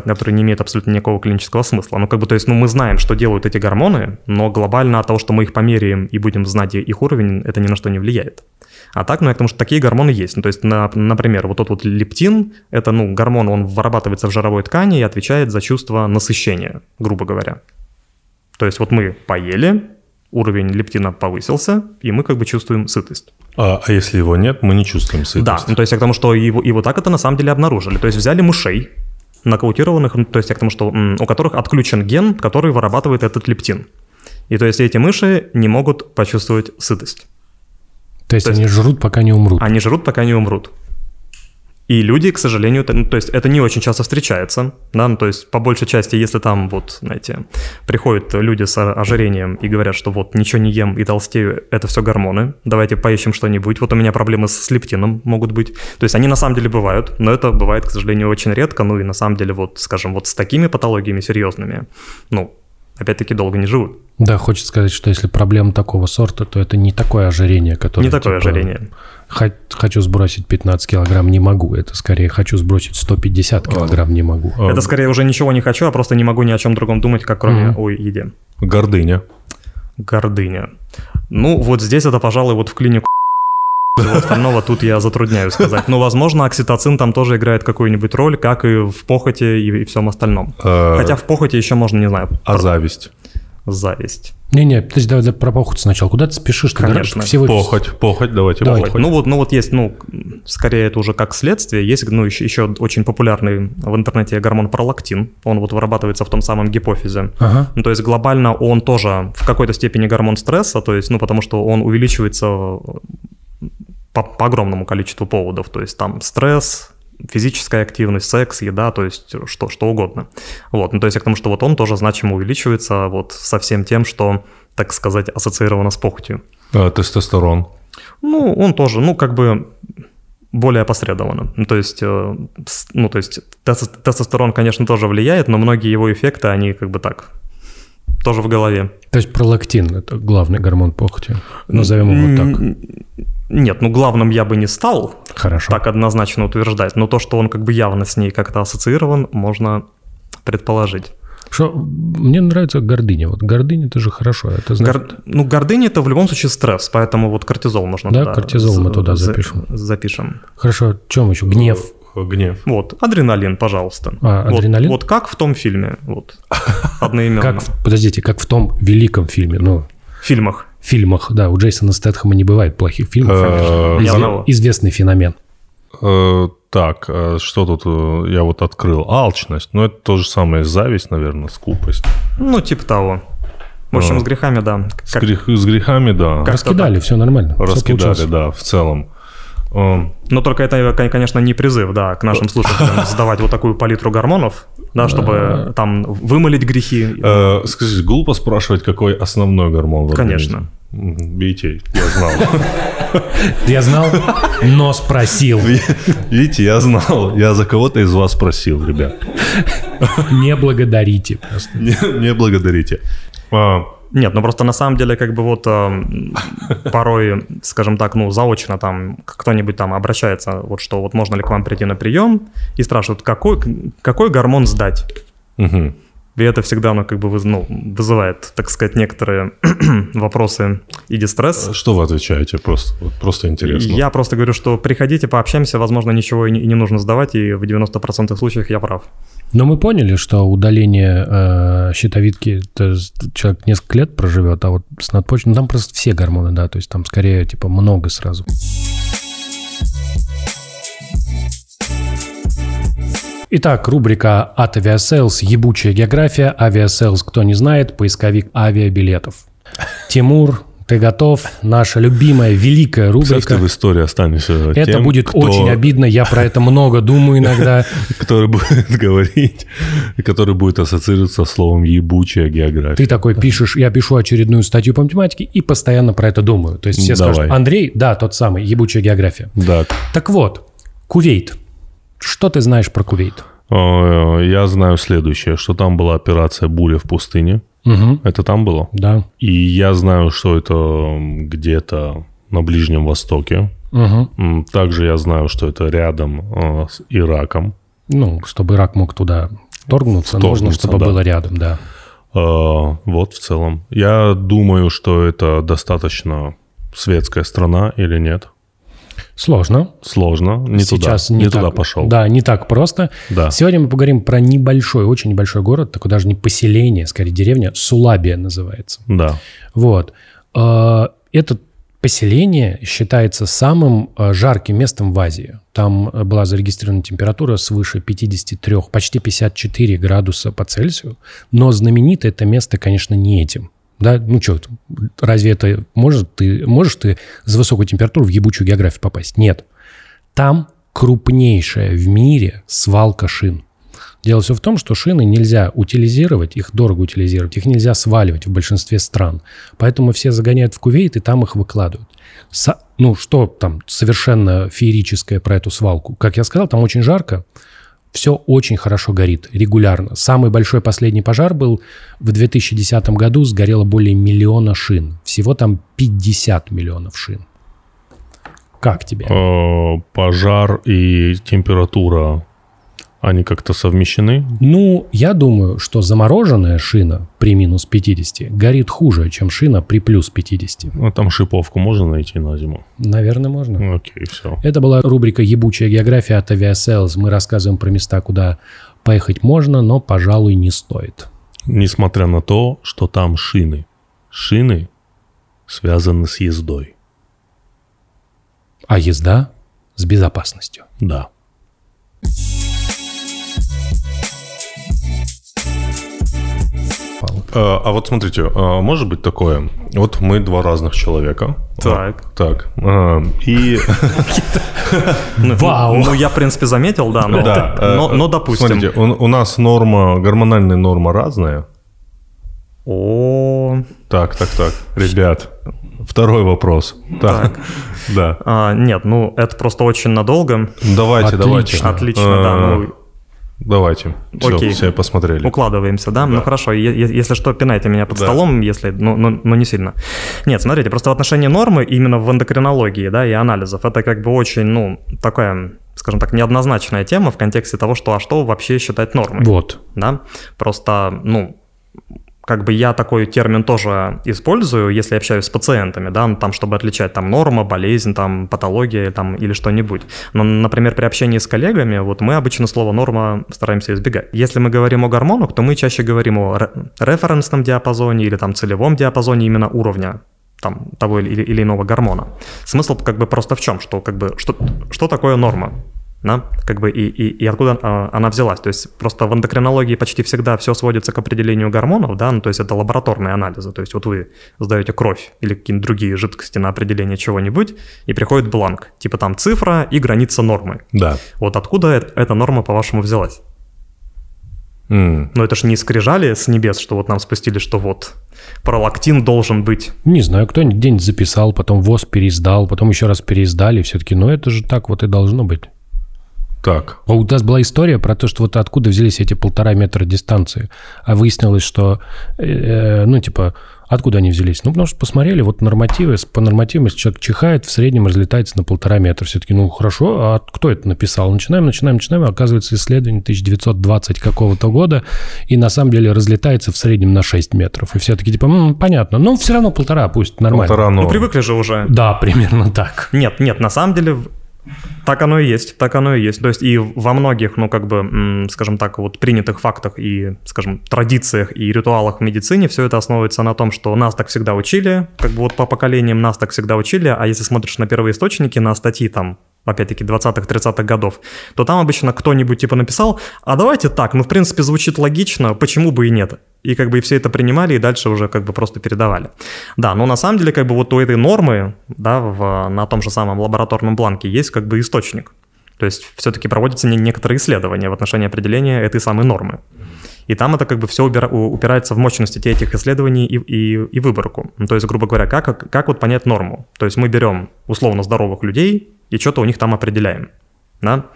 которые не имеют абсолютно никакого клинического смысла. Ну, как бы, то есть, ну, мы знаем, что делают эти гормоны, но глобально от того, что мы их померяем и будем знать их уровень, это ни на что не влияет. А так, ну, я к тому, что такие гормоны есть. Ну, то есть, на, например, вот тот вот лептин, это, ну, гормон, он вырабатывается в жировой ткани и отвечает за чувство насыщения, грубо говоря. То есть, вот мы поели, уровень лептина повысился, и мы как бы чувствуем сытость. А, а если его нет, мы не чувствуем сытость? Да, ну, то есть я к тому, что его, и вот так это на самом деле обнаружили. То есть взяли мышей, нокаутированных, ну, то есть к тому, что у которых отключен ген, который вырабатывает этот лептин. И то есть эти мыши не могут почувствовать сытость. То есть, то есть они жрут, пока не умрут. Они жрут, пока не умрут. И люди, к сожалению, ну, то есть это не очень часто встречается, да, ну, то есть по большей части, если там вот, знаете, приходят люди с ожирением и говорят, что вот ничего не ем и толстею, это все гормоны, давайте поищем что-нибудь, вот у меня проблемы с лептином могут быть, то есть они на самом деле бывают, но это бывает, к сожалению, очень редко, ну и на самом деле вот, скажем, вот с такими патологиями серьезными, ну, опять-таки долго не живут. Да, хочется сказать, что если проблема такого сорта, то это не такое ожирение, которое... Не такое типа, ожирение. Хочу сбросить 15 килограмм, не могу. Это скорее хочу сбросить 150 килограмм, не могу. Это скорее уже ничего не хочу, а просто не могу ни о чем другом думать, как кроме mm-hmm. о еде. Гордыня. Гордыня. Ну, вот здесь это, пожалуй, вот в клинику всего остального тут я затрудняюсь сказать. Но, возможно, окситоцин там тоже играет какую-нибудь роль, как и в похоти и, и всем остальном. Хотя в похоти еще можно, не знаю. А зависть? Зависть. Не-не, подожди, давай, давай про похоть сначала. Куда ты спешишь? Конечно. Всего... Похоть, похоть, давайте. Давай. Похоть. Ну вот, ну вот есть, ну, скорее это уже как следствие. Есть, ну, еще, еще очень популярный в интернете гормон пролактин. Он вот вырабатывается в том самом гипофизе. Ага. Ну, то есть глобально он тоже в какой-то степени гормон стресса, то есть, ну, потому что он увеличивается по, по огромному количеству поводов. То есть там стресс, физическая активность, секс, еда, то есть что, что угодно. Вот, ну, то есть к тому, что вот он тоже значимо увеличивается вот со всем тем, что, так сказать, ассоциировано с похотью. А тестостерон? Ну, он тоже, ну, как бы более опосредованно. Ну, то есть, э, ну, то есть тестостерон, конечно, тоже влияет, но многие его эффекты, они как бы так, тоже в голове. То есть пролактин – это главный гормон похоти, назовем его так. Нет, ну главным я бы не стал Хорошо. так однозначно утверждать, но то, что он как бы явно с ней как-то ассоциирован, можно предположить. Что, мне нравится гордыня. Вот гордыня это же хорошо. Это значит... Гор... Ну, гордыня это в любом случае стресс, поэтому вот кортизол можно Да, туда кортизол мы туда за- запишем. Запишем. Хорошо, чем еще? Гнев. Гнев. Вот, адреналин, пожалуйста. А, Вот- адреналин? Вот, как в том фильме, вот, <laughs> одноименно. Как, подождите, как в том великом фильме, ну, В фильмах. Фильмах, да, у Джейсона Стэтхэма не бывает плохих фильмов. Э. Известный феномен. Э, Так, э, что тут я вот открыл? Алчность. Ну, это то же самое, зависть, наверное, скупость. Ну, типа того. В общем, А. с грехами, да. С, грех- с грехами, да. Как-то Раскидали, все нормально. Раскидали, да, в целом. Э, Но только это, кон- конечно, не призыв, да, к нашим слушателям <laughs> сдавать вот такую палитру гормонов, да, чтобы там вымылить грехи. э, Скажите, глупо спрашивать, какой основной гормон в Конечно. Бейте, я знал. <laughs> Я знал, но спросил. Видите, я знал. Я за кого-то из вас спросил, ребят. Не благодарите. Не, не благодарите. Нет, ну просто на самом деле как бы вот эм, порой, скажем так, ну заочно там кто-нибудь там обращается, вот что вот можно ли к вам прийти на прием и спрашивают, какой, какой гормон сдать? мгм. И это всегда, ну, как бы ну, вызывает, так сказать, некоторые <clears throat> вопросы и дистресс. Что вы отвечаете? Просто, вот просто интересно. Я просто говорю, что приходите, пообщаемся, возможно, ничего и не, и не нужно сдавать, и в 90% случаев я прав. Но мы поняли, что удаление э, щитовидки, это человек несколько лет проживет, а вот с надпочечником, ну, там просто все гормоны, да, то есть там скорее типа много сразу. Итак, рубрика от Aviasales «Ебучая география». Aviasales, кто не знает, поисковик авиабилетов. Тимур, ты готов? Наша любимая, великая Представь, ты рубрика. в истории останешься Это тем, будет кто- очень обидно, я про это много думаю иногда. <laughs> Который будет говорить, который будет ассоциироваться со словом «ебучая география». Ты такой пишешь, я пишу очередную статью по математике и постоянно про это думаю. То есть все Давай. скажут, Андрей, да, тот самый, ебучая география. Да. Так вот, Кувейт. Что ты знаешь про Кувейт? Э, Я знаю следующее, что там была операция «Буря в пустыне». Угу, Это там было? да. И я знаю, что это где-то на Ближнем Востоке. Угу. Также я знаю, что это рядом э, с Ираком. Ну, чтобы Ирак мог туда вторгнуться, нужно, чтобы да. было рядом, да. Э, Вот в целом. Я думаю, что это достаточно светская страна или нет. Сложно. Сложно. Не Сейчас туда. не, Не, так, туда пошел. Да, не так просто. Да. Сегодня мы поговорим про небольшой, очень небольшой город, такой даже не поселение, скорее деревня, Сулабия называется. Да. Вот. Э, Это поселение считается самым э, жарким местом в Азии. Там э, была зарегистрирована температура свыше 53, почти 54 градуса по Цельсию. Но знаменито это место, конечно, не этим. Да, ну что, разве это может ты, можешь ты за высокую температуру в ебучую географию попасть? Нет. Там крупнейшая в мире свалка шин. Дело все в том, что шины нельзя утилизировать, их дорого утилизировать, их нельзя сваливать в большинстве стран. Поэтому все загоняют в кувейт и там их выкладывают. Со- ну, что там совершенно феерическое про эту свалку? Как я сказал, там очень жарко, все очень хорошо горит, регулярно. Самый большой последний пожар был в 2010 году, сгорело более миллиона шин. Всего там 50 миллионов шин. Как тебе? Э, Пожар и температура, они как-то совмещены? Ну, я думаю, что замороженная шина при минус 50 горит хуже, чем шина при плюс 50. Ну, там шиповку можно найти на зиму? Наверное, можно. Ну, Окей, все. Это была рубрика «Ебучая география» от Aviasales. Мы рассказываем про места, куда поехать можно, но, пожалуй, не стоит. Несмотря на то, что там шины. Шины связаны с ездой. А езда с безопасностью. Да. А вот смотрите, а может быть такое, вот мы два разных человека. Так. А, Так. а, И <laughs> Ну, Вау. Ну, я, в принципе, заметил, да, но, да, э, но, но допустим. Смотрите, у, нас норма, гормональная норма разная. О, Так, так, так. Ребят, второй вопрос. Так. Да. а, нет, ну, это просто очень надолго. Давайте, Отлично. давайте. Отлично, да, Э, ну, Давайте. Все, Окей. все посмотрели. Укладываемся, да? Ну хорошо, е- е- если что, пинайте меня под Да. столом, если, ну, ну, ну, не сильно. Нет, смотрите, просто в отношении нормы именно в эндокринологии, да, и анализов, это как бы очень, ну, такая скажем так, неоднозначная тема в контексте того, что а что вообще считать нормой. Вот. Да? Просто, ну, как бы я такой термин тоже использую, если общаюсь с пациентами, да, ну, там, чтобы отличать там норма, болезнь, там, патология там, или что-нибудь. Но, например, при общении с коллегами, вот мы обычно слово норма стараемся избегать. Если мы говорим о гормонах, то мы чаще говорим о референсном диапазоне или там целевом диапазоне именно уровня там, того или, или иного гормона. Смысл как бы просто в чем, что как бы что, что такое норма? Да, как бы и, и, и откуда а, она взялась. То есть просто в эндокринологии почти всегда все сводится к определению гормонов, да, ну, то есть это лабораторные анализы. То есть вот вы сдаете кровь или какие-нибудь другие жидкости на определение чего-нибудь, и приходит бланк, типа там цифра и граница нормы. Да. Вот откуда эта норма, по-вашему, взялась? Mm. Но это же не скрижали с небес, что вот нам спустили, что вот пролактин должен быть. Не знаю, кто-нибудь где-нибудь записал, потом ВОЗ переиздал, потом еще раз переиздали, все-таки, ну это же так вот и должно быть. Так. А у нас была история про то, что вот откуда взялись эти полтора метра дистанции. А выяснилось, что, э, э, ну, типа, откуда они взялись? Ну, потому что посмотрели, вот нормативы, по нормативам, если человек чихает, в среднем разлетается на полтора метра. Все-таки, ну, хорошо, а кто это написал? Начинаем, начинаем, начинаем. Оказывается, исследование 1920 какого-то года, и на самом деле разлетается в среднем на 6 метров. И все таки типа, м-м, понятно, но все равно полтора, пусть нормально. Полтора, но... Ну, привыкли же уже. Да, <laughs> примерно так. Нет, нет, на самом деле так оно и есть, так оно и есть. То есть и во многих, ну, как бы, скажем так, вот принятых фактах и, скажем, традициях и ритуалах в медицине все это основывается на том, что нас так всегда учили, как бы вот по поколениям нас так всегда учили, а если смотришь на первые источники, на статьи там опять-таки, 20-х, 30-х годов, то там обычно кто-нибудь типа написал, а давайте так, ну, в принципе, звучит логично, почему бы и нет. И как бы все это принимали, и дальше уже как бы просто передавали. Да, но на самом деле как бы вот у этой нормы, да, в, на том же самом лабораторном бланке есть как бы источник. То есть все-таки проводятся некоторые исследования в отношении определения этой самой нормы. И там это как бы все упирается в мощности этих исследований и, и, и выборку. Ну, то есть, грубо говоря, как, как вот понять норму? То есть мы берем условно здоровых людей, и что-то у них там определяем. Да?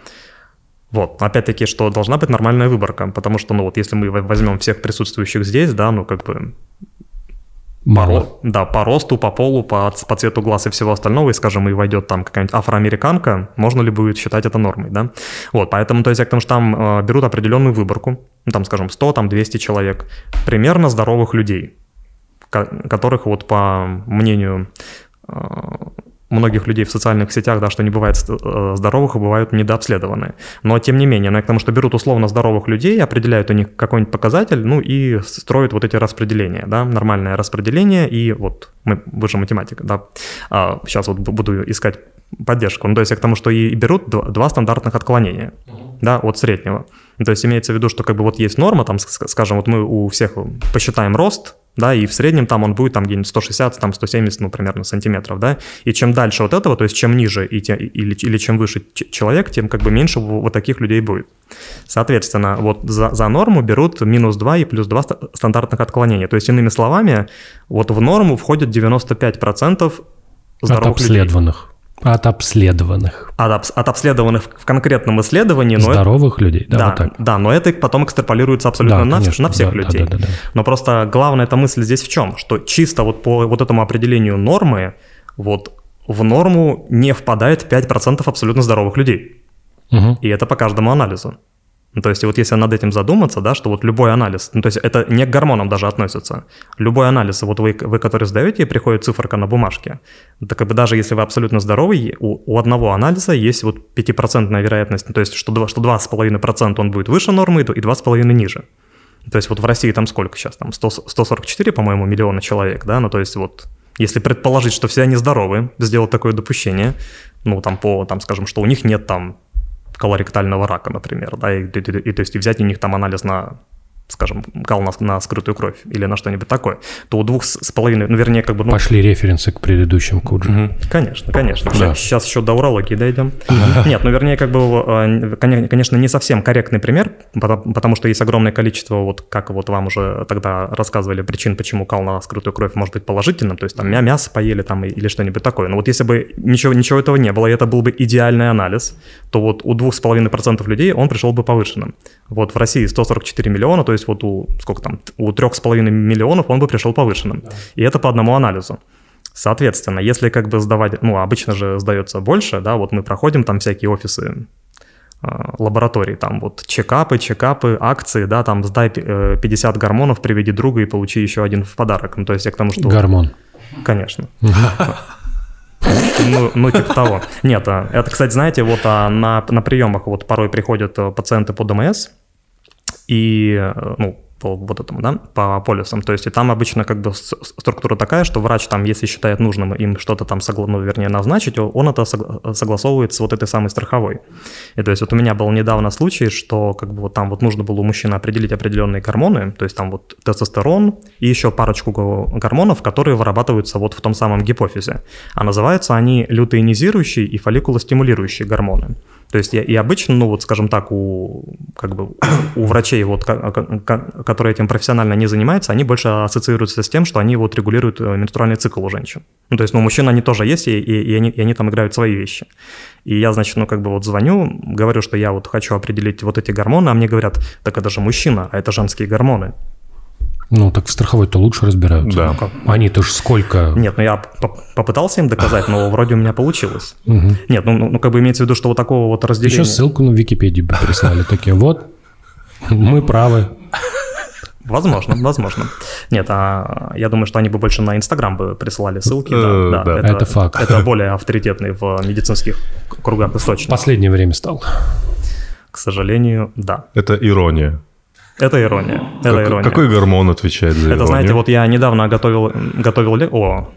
Вот, опять-таки, что должна быть нормальная выборка, потому что, ну вот, если мы возьмем всех присутствующих здесь, да, ну как бы... Мало. По, да, по росту, по полу, по, по цвету глаз и всего остального, и, скажем, и войдет там какая-нибудь афроамериканка, можно ли будет считать это нормой, да? Вот, поэтому, то есть, потому что там э, берут определенную выборку, ну, там, скажем, 100, там, 200 человек, примерно здоровых людей, которых вот по мнению э, многих людей в социальных сетях, да, что не бывает э, здоровых, а бывают недообследованные. Но тем не менее, ну, потому что берут условно здоровых людей, определяют у них какой-нибудь показатель, ну и строят вот эти распределения, да, нормальное распределение, и вот мы, вы же математика, да, а, сейчас вот буду искать поддержку. Ну, то есть к тому, что и берут два стандартных отклонения, да, от среднего. Ну, то есть имеется в виду, что как бы вот есть норма, там, скажем, вот мы у всех посчитаем рост, да, и в среднем там он будет там где-нибудь 160, там 170, ну, примерно сантиметров, да, и чем дальше вот этого, то есть чем ниже и те, или, или чем выше человек, тем как бы меньше вот таких людей будет. Соответственно, вот за, за норму берут минус 2 и плюс 2 стандартных отклонения, то есть иными словами, вот в норму входит 95% здоровых От обследованных. Людей. От обследованных. От, от обследованных в конкретном исследовании. Здоровых это, людей, да, да, вот так. Да, но это потом экстраполируется абсолютно да, на, конечно, на всех да, людей. Да, да, да, да. Но просто главная эта мысль здесь в чем? Что чисто вот по вот этому определению нормы, вот в норму не впадает 5% абсолютно здоровых людей. Угу. И это по каждому анализу. Ну, то есть вот если над этим задуматься, да, что вот любой анализ, ну, то есть это не к гормонам даже относится, любой анализ, вот вы, вы который сдаете, и приходит циферка на бумажке, это как бы даже если вы абсолютно здоровый, у, у одного анализа есть вот 5% вероятность, ну, то есть что, 2, что 2,5% он будет выше нормы и 2,5% ниже. То есть вот в России там сколько сейчас? Там 100, 144, по-моему, миллиона человек, да, ну то есть вот если предположить, что все они здоровы, сделать такое допущение, ну там по, там скажем, что у них нет там колоректального рака, например, да, и, и, и, то есть взять у них там анализ на скажем, кал на, на скрытую кровь или на что-нибудь такое, то у двух с половиной, ну, вернее, как бы... Ну, Пошли референсы к предыдущим куджи. Угу. Конечно, конечно. Да. Сейчас, сейчас еще до урологии дойдем. Нет, ну, вернее, как бы, э, конечно, не совсем корректный пример, потому что есть огромное количество, вот как вот вам уже тогда рассказывали, причин, почему кал на скрытую кровь может быть положительным, то есть там мясо поели там или что-нибудь такое. Но вот если бы ничего, ничего этого не было, и это был бы идеальный анализ, то вот у 2,5% людей он пришел бы повышенным. Вот в России 144 миллиона, то есть вот у, сколько там, у 3,5 миллионов он бы пришел повышенным. Да. И это по одному анализу. Соответственно, если как бы сдавать, ну, обычно же сдается больше, да, вот мы проходим там всякие офисы э, лабораторий, там вот чекапы, чекапы, акции, да, там сдай э, 50 гормонов, приведи друга и получи еще один в подарок. Ну, то есть я к тому, что... Гормон. Конечно. Ну, ну, типа того. Нет, а, это, кстати, знаете, вот а, на, на приемах вот порой приходят э, пациенты по ДМС, и, э, ну, по вот этому, да, по полисам. То есть и там обычно как бы структура такая, что врач там, если считает нужным им что-то там, согла... ну, вернее, назначить, он это согласовывает с вот этой самой страховой. И то есть вот у меня был недавно случай, что как бы вот там вот нужно было у мужчины определить определенные гормоны, то есть там вот тестостерон и еще парочку гормонов, которые вырабатываются вот в том самом гипофизе. А называются они лютеинизирующие и фолликулостимулирующие гормоны. То есть и обычно, ну вот, скажем так, у, как бы, у врачей, вот, которые этим профессионально не занимаются, они больше ассоциируются с тем, что они вот регулируют э, менструальный цикл у женщин. Ну, то есть, ну, мужчин они тоже есть, и, и, и, они, и они там играют свои вещи. И я, значит, ну, как бы вот звоню, говорю, что я вот хочу определить вот эти гормоны, а мне говорят, так это же мужчина, а это женские гормоны. Ну, так в страховой-то лучше разбираются. Да. Ну, Они-то ж сколько... Нет, ну я попытался им доказать, но вроде у меня получилось. Нет, ну, ну, ну, как бы имеется в виду, что вот такого вот разделения... Еще ссылку на Википедию бы прислали. Такие, вот, мы правы. Возможно, возможно. Нет, а я думаю, что они бы больше на Инстаграм бы присылали ссылки. Да, э, да, да. Это, это факт. Это более авторитетный в медицинских кругах источник. Последнее время стал. К сожалению, да. Это ирония. Это ирония. Это как, ирония. Какой гормон отвечает за Это, иронию? знаете, вот я недавно готовил, готовил... О,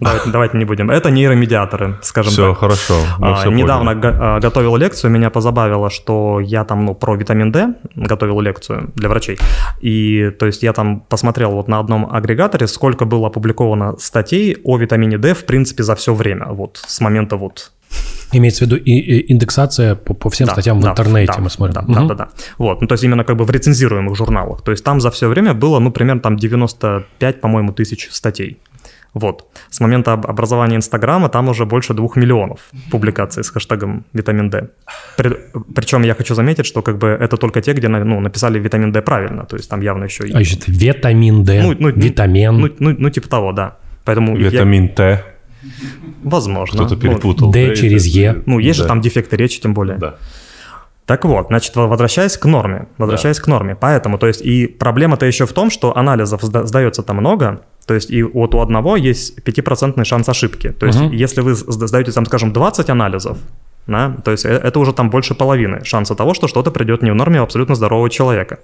Давайте, давайте не будем. Это нейромедиаторы, скажем все, так. Хорошо, а, все Недавно го- а, готовил лекцию, меня позабавило, что я там, ну, про витамин D готовил лекцию для врачей. И, то есть, я там посмотрел вот на одном агрегаторе, сколько было опубликовано статей о витамине D, в принципе, за все время, вот, с момента вот Имеется в виду и, и индексация по, по всем да, статьям да, в интернете, да, мы смотрим. Да, угу. да, да, да. Вот, ну то есть именно как бы в рецензируемых журналах. То есть там за все время было, ну, примерно там 95, по-моему, тысяч статей. Вот. С момента образования Инстаграма там уже больше двух миллионов публикаций с хэштегом витамин D. При, причем я хочу заметить, что как бы это только те, где ну, написали витамин D правильно, то есть там явно еще... А еще витамин D, ну, ну, витамин. Ну, ну, ну, типа того, да. Поэтому витамин я... Т. Возможно. Кто-то перепутал. D да, через Е. Ну, есть да. же там дефекты речи, тем более. Да. Так вот, значит, возвращаясь к норме, возвращаясь да. к норме, поэтому, то есть, и проблема-то еще в том, что анализов сдается там много, то есть, и вот у одного есть 5% шанс ошибки. То есть, угу. если вы сдаете, там, скажем, 20 анализов, да, то есть, э, это уже там больше половины шанса того, что что-то придет не в норме у абсолютно здорового человека.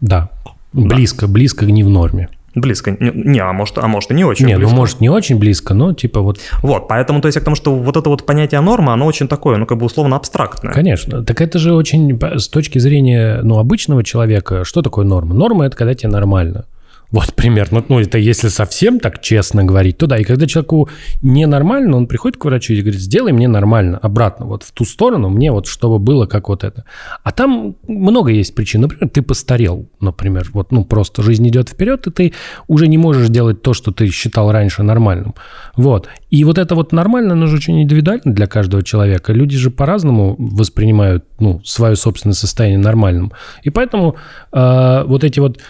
Да, близко, да. близко не в норме. Близко. Не, а может, а может и не очень не, ну, близко. ну может не очень близко, но типа вот... Вот, поэтому, то есть, к тому, что вот это вот понятие норма, оно очень такое, ну, как бы условно абстрактное. Конечно. Так это же очень, с точки зрения, ну, обычного человека, что такое норма? Норма – это когда тебе нормально. Вот примерно. Ну, это если совсем так честно говорить, то да. И когда человеку ненормально, он приходит к врачу и говорит, сделай мне нормально, обратно, вот в ту сторону, мне вот чтобы было как вот это. А там много есть причин. Например, ты постарел, например. Вот, ну, просто жизнь идет вперед, и ты уже не можешь делать то, что ты считал раньше нормальным. Вот. И вот это вот нормально, оно же очень индивидуально для каждого человека. Люди же по-разному воспринимают, ну, свое собственное состояние нормальным. И поэтому э, вот эти вот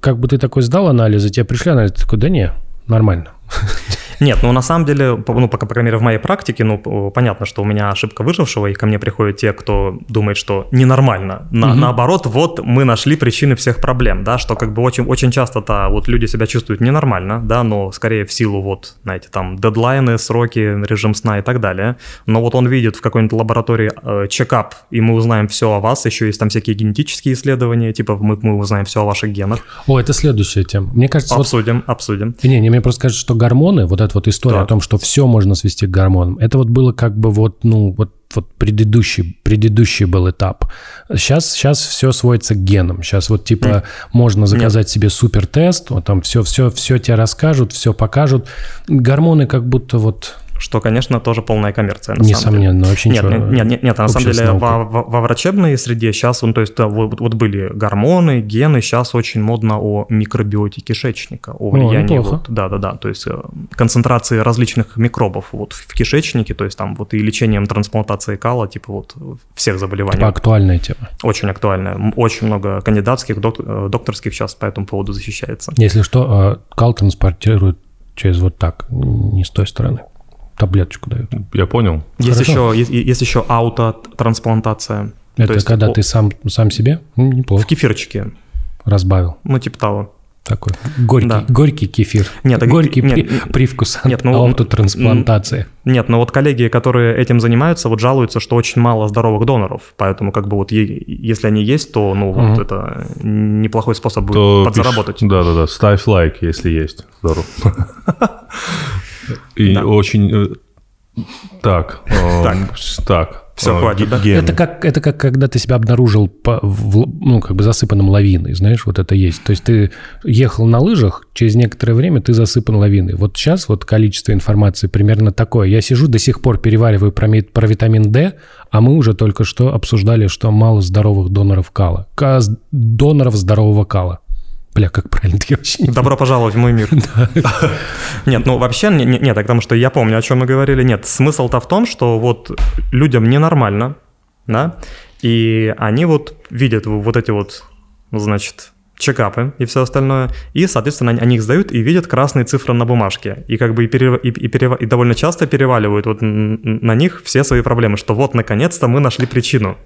как бы ты такой сдал анализы, тебе пришли анализы, ты такой, да не, нормально. <laughs> Нет, ну на самом деле, ну, по, по крайней мере, в моей практике, ну, понятно, что у меня ошибка выжившего, и ко мне приходят те, кто думает, что ненормально. На, угу. Наоборот, вот мы нашли причины всех проблем, да, что как бы очень, очень часто-то вот люди себя чувствуют ненормально, да, но скорее в силу вот, знаете, там, дедлайны, сроки, режим сна и так далее. Но вот он видит в какой-нибудь лаборатории э, чекап, и мы узнаем все о вас, еще есть там всякие генетические исследования, типа мы, мы узнаем все о ваших генах. О, это следующая тема. Мне кажется, обсудим, вот... обсудим. Не, не, мне просто кажется, что гормоны, вот эта вот история да. о том, что все можно свести к гормонам, это вот было как бы вот, ну, вот вот предыдущий, предыдущий был этап. Сейчас, сейчас все сводится к генам. Сейчас вот типа mm. можно заказать Нет. себе супертест, вот там все, все, все тебе расскажут, все покажут. Гормоны как будто вот что, конечно, тоже полная коммерция. На Несомненно, самом деле. вообще нет, ничего. Нет, нет, нет, на самом деле во, во, во врачебной среде сейчас, ну, то есть вот, вот были гормоны, гены, сейчас очень модно о микробиоте кишечника, о влиянии, о, вот, да, да, да, то есть э, концентрации различных микробов вот в кишечнике, то есть там вот и лечением трансплантации кала, типа вот всех заболеваний. Типа актуальная тема. Очень актуальная, очень много кандидатских, док, э, докторских сейчас по этому поводу защищается. Если что, э, кал транспортируют через вот так, не с той стороны. Таблеточку дают. Я понял. Есть Хорошо. еще, есть, есть еще аутотрансплантация. Это есть когда вот ты сам, сам себе ну, В неплохо кефирчике. разбавил. Ну, типа того. Такой горький, Да. горький кефир. Нет, горький нет, при- нет. привкус Нет, ну, аутотрансплантации. Нет, но вот коллеги, которые этим занимаются, вот жалуются, что очень мало здоровых доноров. Поэтому как бы вот если они есть, то ну Мгм. вот это неплохой способ будет То подзаработать. пиш- Да-да-да, ставь лайк, если есть. Здорово. <laughs> И Да. очень... э, Так, э, Так. так. Всё, э, хватит, да? ген. Это как, это как когда ты себя обнаружил по, в- ну, как бы засыпанным лавиной, знаешь, вот это есть. То есть ты ехал на лыжах, через некоторое время ты засыпан лавиной. Вот сейчас вот количество информации примерно такое. Я сижу до сих пор перевариваю про, про витамин D, а мы уже только что обсуждали, что мало здоровых доноров кала. Ка- доноров здорового кала. Бля, как правильно, <laughs> я вообще не Добро пожаловать в мой мир. <laughs> <laughs> Нет, ну вообще, не- не- нет, потому что я помню, о чем мы говорили. Нет, смысл-то в том, что вот людям ненормально, да, и они вот видят вот эти вот, значит, чекапы и все остальное, и, соответственно, они- они их сдают и видят красные цифры на бумажке, и как бы и, пере- и- и перева- и довольно часто переваливают вот на них все свои проблемы, что вот, наконец-то мы нашли причину.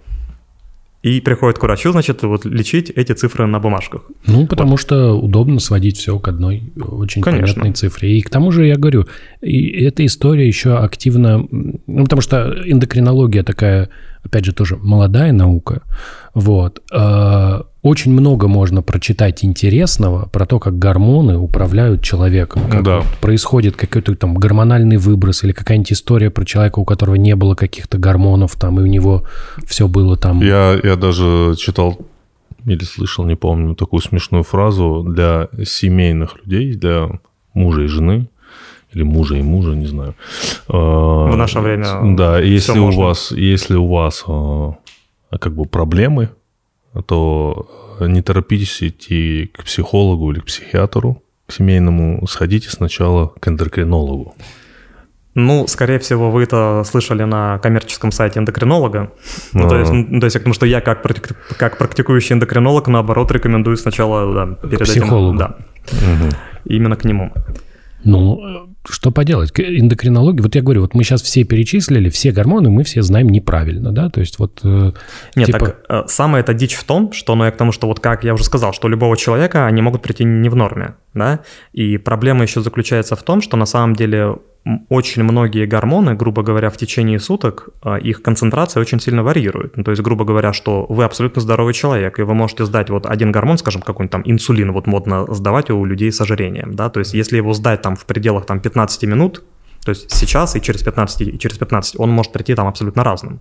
И приходят к врачу, значит, вот лечить эти цифры на бумажках. Ну, потому что удобно сводить все к одной очень Конечно. понятной цифре. И к тому же, я говорю, и эта история еще активно... Ну, потому что эндокринология такая, опять же, тоже молодая наука. Вот. Э, Очень много можно прочитать интересного про то, как гормоны управляют человеком. Как Да. вот происходит какой-то там гормональный выброс или какая-нибудь история про человека, у которого не было каких-то гормонов там, и у него все было там... Я, я даже читал или слышал, не помню, такую смешную фразу для семейных людей, для мужа и жены, или мужа и мужа, не знаю. В наше время Да, если у вас, если у вас э, как бы проблемы, то не торопитесь идти к психологу или к психиатру, к семейному, сходите сначала к эндокринологу. Ну, скорее всего, вы это слышали на коммерческом сайте эндокринолога. Ну, то, А. есть, ну, то есть, потому что я как, практи- как практикующий эндокринолог, наоборот, рекомендую сначала да, перед психологу. этим... Да, именно к нему. Ну, э, что поделать? Эндокринология, вот я говорю, вот мы сейчас все перечислили, все гормоны мы все знаем неправильно, да? То есть вот... э, Нет, типа- так э, самая эта дичь в том, что, ну, я к тому, что вот как я уже сказал, что у любого человека они могут прийти не в норме, да, и проблема еще заключается в том, что на самом деле очень многие гормоны, грубо говоря, в течение суток, э, их концентрация очень сильно варьирует. Ну, то есть, грубо говоря, что вы абсолютно здоровый человек, и вы можете сдать вот один гормон, скажем, какой-нибудь там инсулин, вот модно сдавать у людей с ожирением, да, то есть, если его сдать там в пределах там 15 минут, то есть сейчас и через 15, и через 15 он может прийти там абсолютно разным.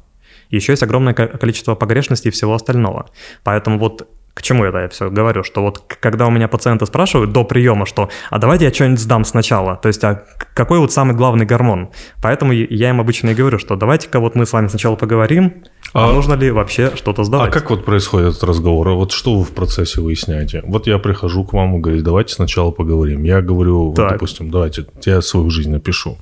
Еще есть огромное ко- количество погрешностей и всего остального. Поэтому вот к чему это я все говорю, что вот когда у меня пациенты спрашивают до приема, что «а давайте я что-нибудь сдам сначала», то есть «а какой вот самый главный гормон?» Поэтому я им обычно и говорю, что давайте-ка вот мы с вами сначала поговорим, а, А- нужно ли вообще что-то А сдавать. как вот происходит этот разговор? А вот что вы в процессе выясняете? Вот я прихожу к вам и говорю, давайте сначала поговорим. Я говорю, вот, допустим, давайте, я свою жизнь напишу.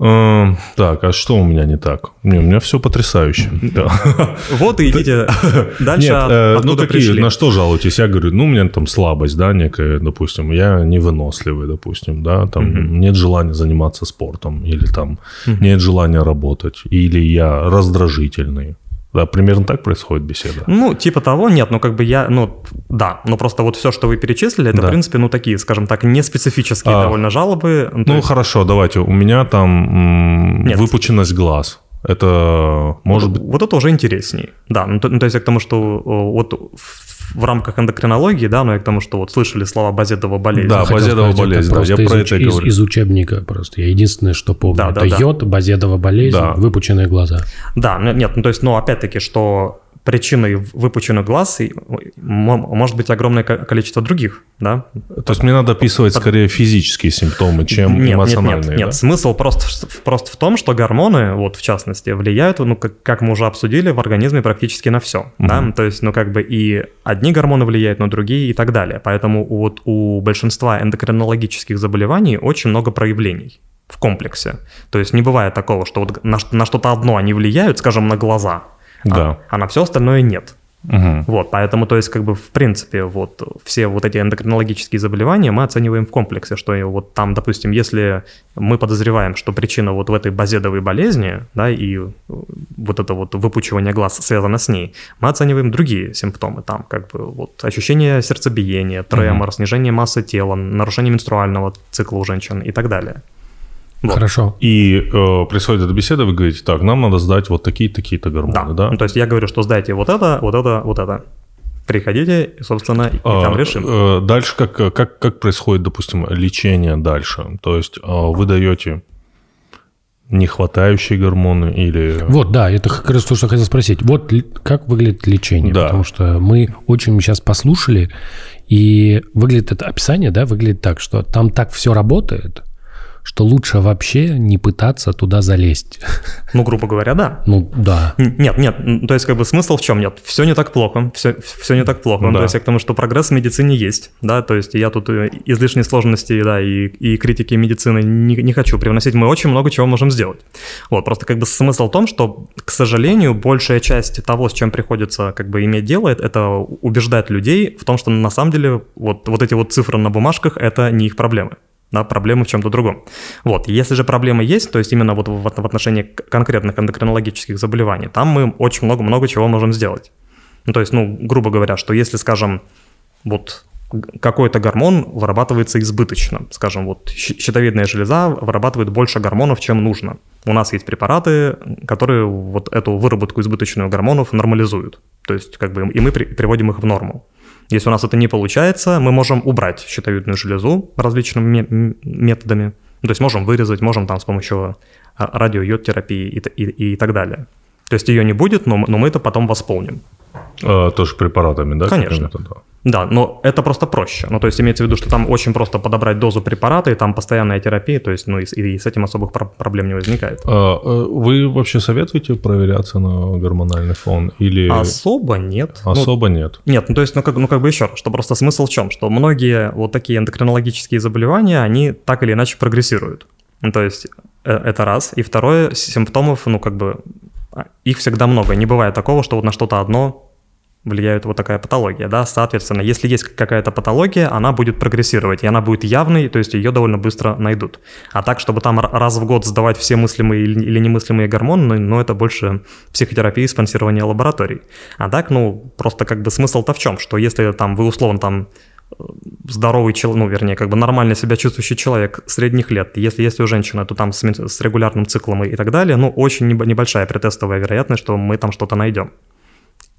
Э, Так, а что у меня не так? Не, у меня все потрясающе. <laughs> Вот и идите <laughs> дальше, Нет, э, ну пришли. на что жалуетесь? Я говорю, ну у меня там слабость, да, некая, допустим, я невыносливый, допустим, да, там нет желания заниматься спортом, или там нет желания работать, или я раздражительный. Да, примерно так происходит беседа. Ну, типа того, нет, ну как бы я, ну, да, но просто вот все, что вы перечислили, это, Да. в принципе, ну, такие, скажем так, неспецифические А. довольно жалобы. Ну, Ну есть- хорошо, давайте. У меня там м, Нет. выпученность глаз. Это может быть. Вот это уже интересней. Да, ну то, ну, то есть я к тому, что вот в, в рамках эндокринологии, да, но я к тому, что вот слышали слова базедова болезнь. Да, базедова сказать, болезнь, да, я из, про уч- это из- говорю. из учебника просто. Я единственное, что помню, Да, да, это да. йод, базедова болезнь, Да. выпученные глаза. Да, ну, нет, ну то есть, ну опять-таки, что причиной выпученных глаз и, может быть огромное ко- количество других, да? То есть мне надо описывать скорее физические симптомы, чем нет, эмоциональные. нет, нет. да? Смысл просто, в- просто в том, что гормоны, вот в частности, влияют, ну, как, как мы уже обсудили, в организме практически на все. Да? То есть, ну, как бы и одни гормоны влияют на другие и так далее. Поэтому вот у большинства эндокринологических заболеваний очень много проявлений в комплексе. То есть не бывает такого, что вот на, на что-то одно они влияют, скажем, на глаза, Да. а, на все остальное нет. Угу. Вот, поэтому, то есть, как бы, в принципе, вот все вот эти эндокринологические заболевания мы оцениваем в комплексе, что вот там, допустим, если мы подозреваем, что причина вот в этой базедовой болезни, да, и вот это вот выпучивание глаз связано с ней, мы оцениваем другие симптомы, там, как бы, вот ощущение сердцебиения, тремор, угу. снижение массы тела, нарушение менструального цикла у женщин и так далее. Вот. Хорошо. И э, происходит эта беседа, вы говорите, так, нам надо сдать вот такие-то, такие-то гормоны, да? да? Ну, то есть я говорю, что сдайте вот это, вот это, вот это. Приходите, собственно, и а, там решим. Э, дальше как, как, как происходит, допустим, лечение дальше? То есть э, вы даете нехватающие гормоны или... Вот, да, это как раз то, что хотел спросить. Вот как выглядит лечение? Да. Потому что мы очень сейчас послушали, и выглядит это описание, да, выглядит так, что там так все работает, что лучше вообще не пытаться туда залезть. <laughs> Ну, грубо говоря, да. Ну, да. Нет, нет, то есть как бы смысл в чем? Нет, все не так плохо, все, все не так плохо. Да. То есть я к тому, что прогресс в медицине есть, да, то есть я тут э, излишние сложности, да, и, и критики медицины не, не хочу привносить, мы очень много чего можем сделать. Вот, просто как бы смысл в том, что, к сожалению, большая часть того, с чем приходится как бы иметь дело, это убеждать людей в том, что на самом деле вот, вот эти вот цифры на бумажках – это не их проблемы да, проблемы в чем-то другом. Вот, если же проблемы есть, то есть именно вот в, в отношении конкретных эндокринологических заболеваний, там мы очень много-много чего можем сделать. Ну, то есть, ну, грубо говоря, что если, скажем, вот какой-то гормон вырабатывается избыточно, скажем, вот щитовидная железа вырабатывает больше гормонов, чем нужно. У нас есть препараты, которые вот эту выработку избыточную гормонов нормализуют. То есть, как бы, и мы при, приводим их в норму. Если у нас это не получается, мы можем убрать щитовидную железу различными методами. То есть можем вырезать, можем там с помощью а, радиойод-терапии и, и, и так далее. То есть ее не будет, но, но мы это потом восполним. А, тоже препаратами, да? Конечно. Да. Да, но это просто проще. Ну, то есть имеется в виду, что там очень просто подобрать дозу препарата, и там постоянная терапия, то есть, ну, и, и с этим особых проблем не возникает. А, э, вы вообще советуете проверяться на гормональный фон? Или... Особо нет. Особо ну, нет? Нет, ну, то есть, ну как, ну, как бы еще раз, что просто смысл в чем? Что многие вот такие эндокринологические заболевания, они так или иначе прогрессируют. Ну, то есть, э, это раз. И второе, симптомов, ну, как бы, их всегда много. Не бывает такого, что вот на что-то одно влияет вот такая патология, да, соответственно, если есть какая-то патология, она будет прогрессировать, и она будет явной, то есть ее довольно быстро найдут. А так, чтобы там раз в год сдавать все мыслимые или немыслимые гормоны, ну, ну это больше психотерапии и спонсирование лабораторий. А так, ну, просто как бы смысл-то в чем, что если там вы условно там э, здоровый человек, ну, вернее, как бы нормально себя чувствующий человек средних лет, если есть у женщины, то там с, с регулярным циклом и, и так далее, ну, очень небольшая претестовая вероятность, что мы там что-то найдем.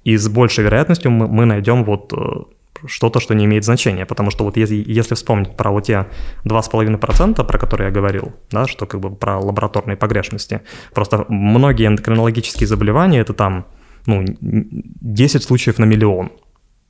И с большей вероятностью мы, мы найдем вот э, что-то, что не имеет значения, потому что вот если, если вспомнить про вот те 2,5%, про которые я говорил, да, что как бы про лабораторные погрешности, просто многие эндокринологические заболевания, это там, ну, 10 случаев на миллион,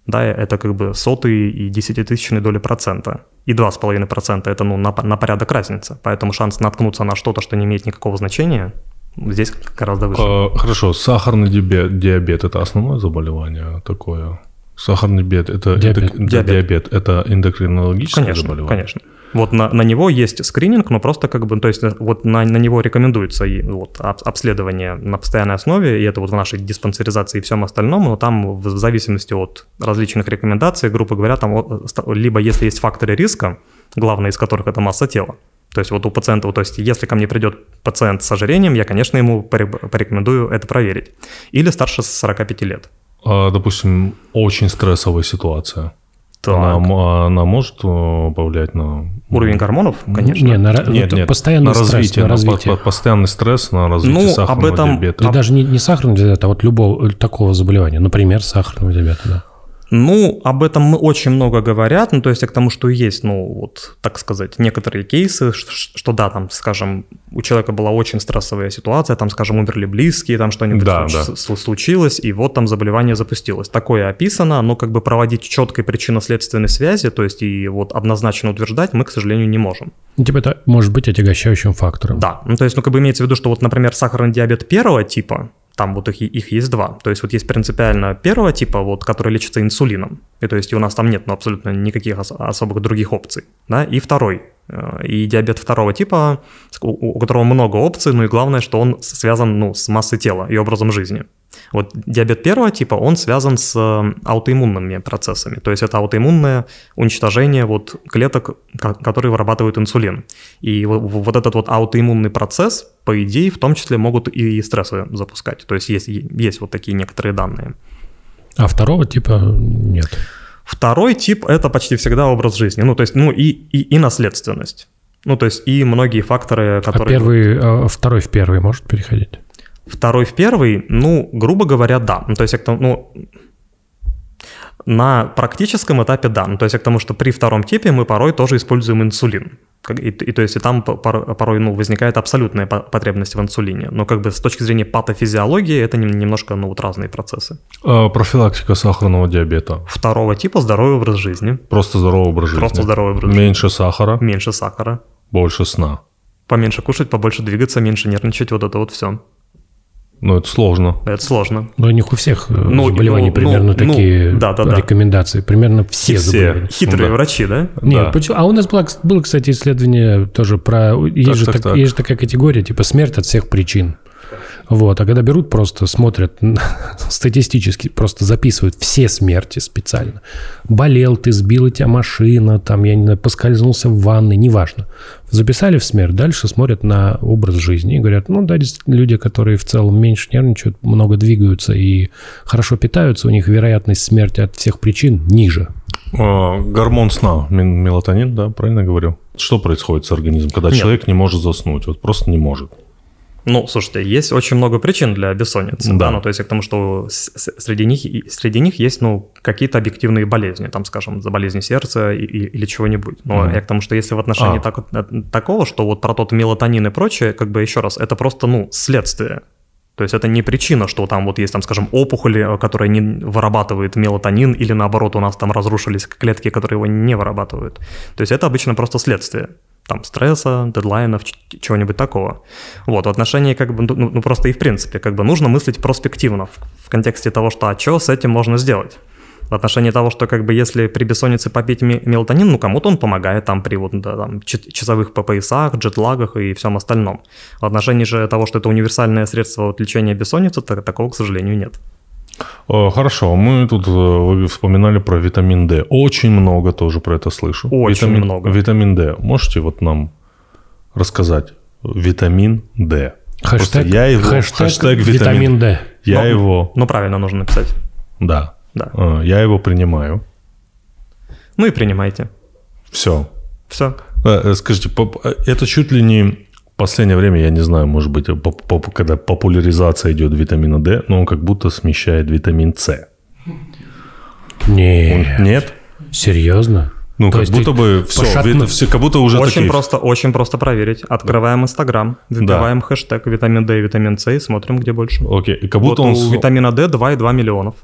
да, это как бы сотые и десятитысячные доли процента. И 2,5% это, ну, на, на порядок разница. Поэтому шанс наткнуться на что-то, что не имеет никакого значения, Здесь гораздо выше. А, хорошо, сахарный диабет, диабет – это основное заболевание такое? Сахарный диабет – это диабет. Эндок... диабет. диабет – это эндокринологическое конечно, заболевание? Конечно, Вот на, на него есть скрининг, но просто как бы, то есть вот на, на него рекомендуется и, вот, обследование на постоянной основе, и это вот в нашей диспансеризации и всем остальном, но там в зависимости от различных рекомендаций, грубо говоря, там либо если есть факторы риска, главный из которых это масса тела, то есть вот у пациента, то есть если ко мне придет пациент с ожирением, я, конечно, ему порекомендую это проверить. Или старше 45 лет. А, допустим, очень стрессовая ситуация. Так. Она, она может э, повлиять на... Уровень гормонов, конечно. Не, на, нет, нет, постоянный на стресс, развитие, на развитие. На, постоянный стресс на развитие ну, сахарного об этом, диабета. И даже не, не сахарного диабета, а вот любого такого заболевания, например, сахарного диабета, да. Ну, об этом очень много говорят, ну, то есть к тому, что есть, ну, вот, так сказать, некоторые кейсы, что, что да, там, скажем, у человека была очень стрессовая ситуация, там, скажем, умерли близкие, там что-нибудь да, случ- да. случилось, и вот там заболевание запустилось. Такое описано, но как бы проводить четкой причинно-следственной связи, то есть и вот однозначно утверждать мы, к сожалению, не можем. Ну, типа это может быть отягощающим фактором. Да, ну, то есть, ну, как бы имеется в виду, что вот, например, сахарный диабет первого типа, там вот их, их есть два. То есть вот есть принципиально первого типа, вот, который лечится инсулином. И то есть и у нас там нет ну, абсолютно никаких ос- особых других опций. Да? И второй. И диабет второго типа, у, которого много опций, ну и главное, что он связан ну, с массой тела и образом жизни. Вот диабет первого типа, он связан с э, аутоиммунными процессами. То есть это аутоиммунное уничтожение вот клеток, которые вырабатывают инсулин. И вот этот вот аутоиммунный процесс, по идее, в том числе могут и стрессы запускать. То есть есть, есть вот такие некоторые данные. А второго типа нет? Второй тип – это почти всегда образ жизни. Ну, то есть, ну и, и, и наследственность. Ну, то есть и многие факторы, а которые... А первый, а второй в первый может переходить? Второй в первый, ну, грубо говоря, да. Ну, то есть, ну, на практическом этапе да. Ну, то есть к тому, что при втором типе мы порой тоже используем инсулин. И, и то есть и там порой ну, возникает абсолютная потребность в инсулине. Но как бы с точки зрения патофизиологии это немножко ну, вот разные процессы. А, профилактика сахарного диабета. Второго типа здоровый образ жизни. Просто здоровый образ жизни. Просто здоровый образ жизни. Меньше сахара. Меньше сахара. Больше сна. Поменьше кушать, побольше двигаться, меньше нервничать, вот это вот все. Ну, это сложно. Это сложно. Но у них у всех э, ну, заболеваний ну, примерно ну, такие да, да, рекомендации. Примерно все, все заболевания. Хитрые да. врачи, да? Нет, да. почему? А у нас было, было, кстати, исследование тоже про... Есть, так, же, так, так. есть же такая категория, типа смерть от всех причин. Вот. А когда берут, просто смотрят <laughs> статистически, просто записывают все смерти специально. Болел ты, сбила тебя машина, там, я не знаю, поскользнулся в ванной, неважно. Записали в смерть, дальше смотрят на образ жизни и говорят, ну да, люди, которые в целом меньше нервничают, много двигаются и хорошо питаются, у них вероятность смерти от всех причин ниже. А, гормон сна, мелатонин, да, правильно говорю? Что происходит с организмом, когда Нет. человек не может заснуть, вот просто не может? Ну, слушайте, есть очень много причин для бессонницы. Да. да? Ну, то есть к тому, что среди них, среди них есть, ну, какие-то объективные болезни, там, скажем, за болезни сердца и, или чего-нибудь. Но mm. я к тому, что если в отношении а. так, э, такого, что вот про тот мелатонин и прочее, как бы еще раз, это просто, ну, следствие. То есть это не причина, что там вот есть, там, скажем, опухоли, которая не вырабатывает мелатонин, или наоборот у нас там разрушились клетки, которые его не вырабатывают. То есть это обычно просто следствие там стресса, дедлайнов, чего-нибудь такого. Вот, в отношении как бы, ну, ну просто и в принципе, как бы нужно мыслить проспективно в, в контексте того, что а что с этим можно сделать. В отношении того, что как бы если при бессоннице попить мелатонин, ну кому-то он помогает там при вот да, там, часовых поясах, джетлагах и всем остальном. В отношении же того, что это универсальное средство от лечения бессонницы, так, такого, к сожалению, нет. Э, хорошо, мы тут э, вы вспоминали про витамин D. Очень много тоже про это слышу. Очень витамин, много. Витамин D. Можете вот нам рассказать? Витамин D. Хэштег, я его, хэштег, хэштег витамин, витамин D. Я ну, его... Ну, правильно нужно написать. Да. Да. Э, я его принимаю. Ну и принимайте. Все. Все. Скажите, это чуть ли не последнее время, я не знаю, может быть, когда популяризация идет витамина D, но он как будто смещает витамин С. Нет. Нет? Серьезно? Ну, То как будто бы все, пошатну... все, как будто уже Очень такие... просто, очень просто проверить. Открываем Инстаграм, вбиваем да. хэштег витамин D и витамин С и смотрим, где больше. Окей, и как будто вот он... у витамина D 2,2 миллионов.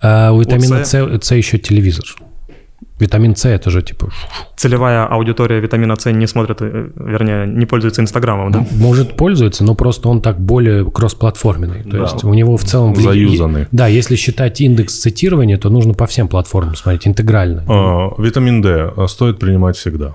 А у витамина С, С еще телевизор. Витамин С это же типа... Целевая аудитория витамина С не смотрит, э, вернее, не пользуется Инстаграмом, да? Может, пользуется, но просто он так более кроссплатформенный. То да. есть у него в целом... Заюзанный. Да, если считать индекс цитирования, то нужно по всем платформам смотреть, интегрально. А, витамин D стоит принимать всегда.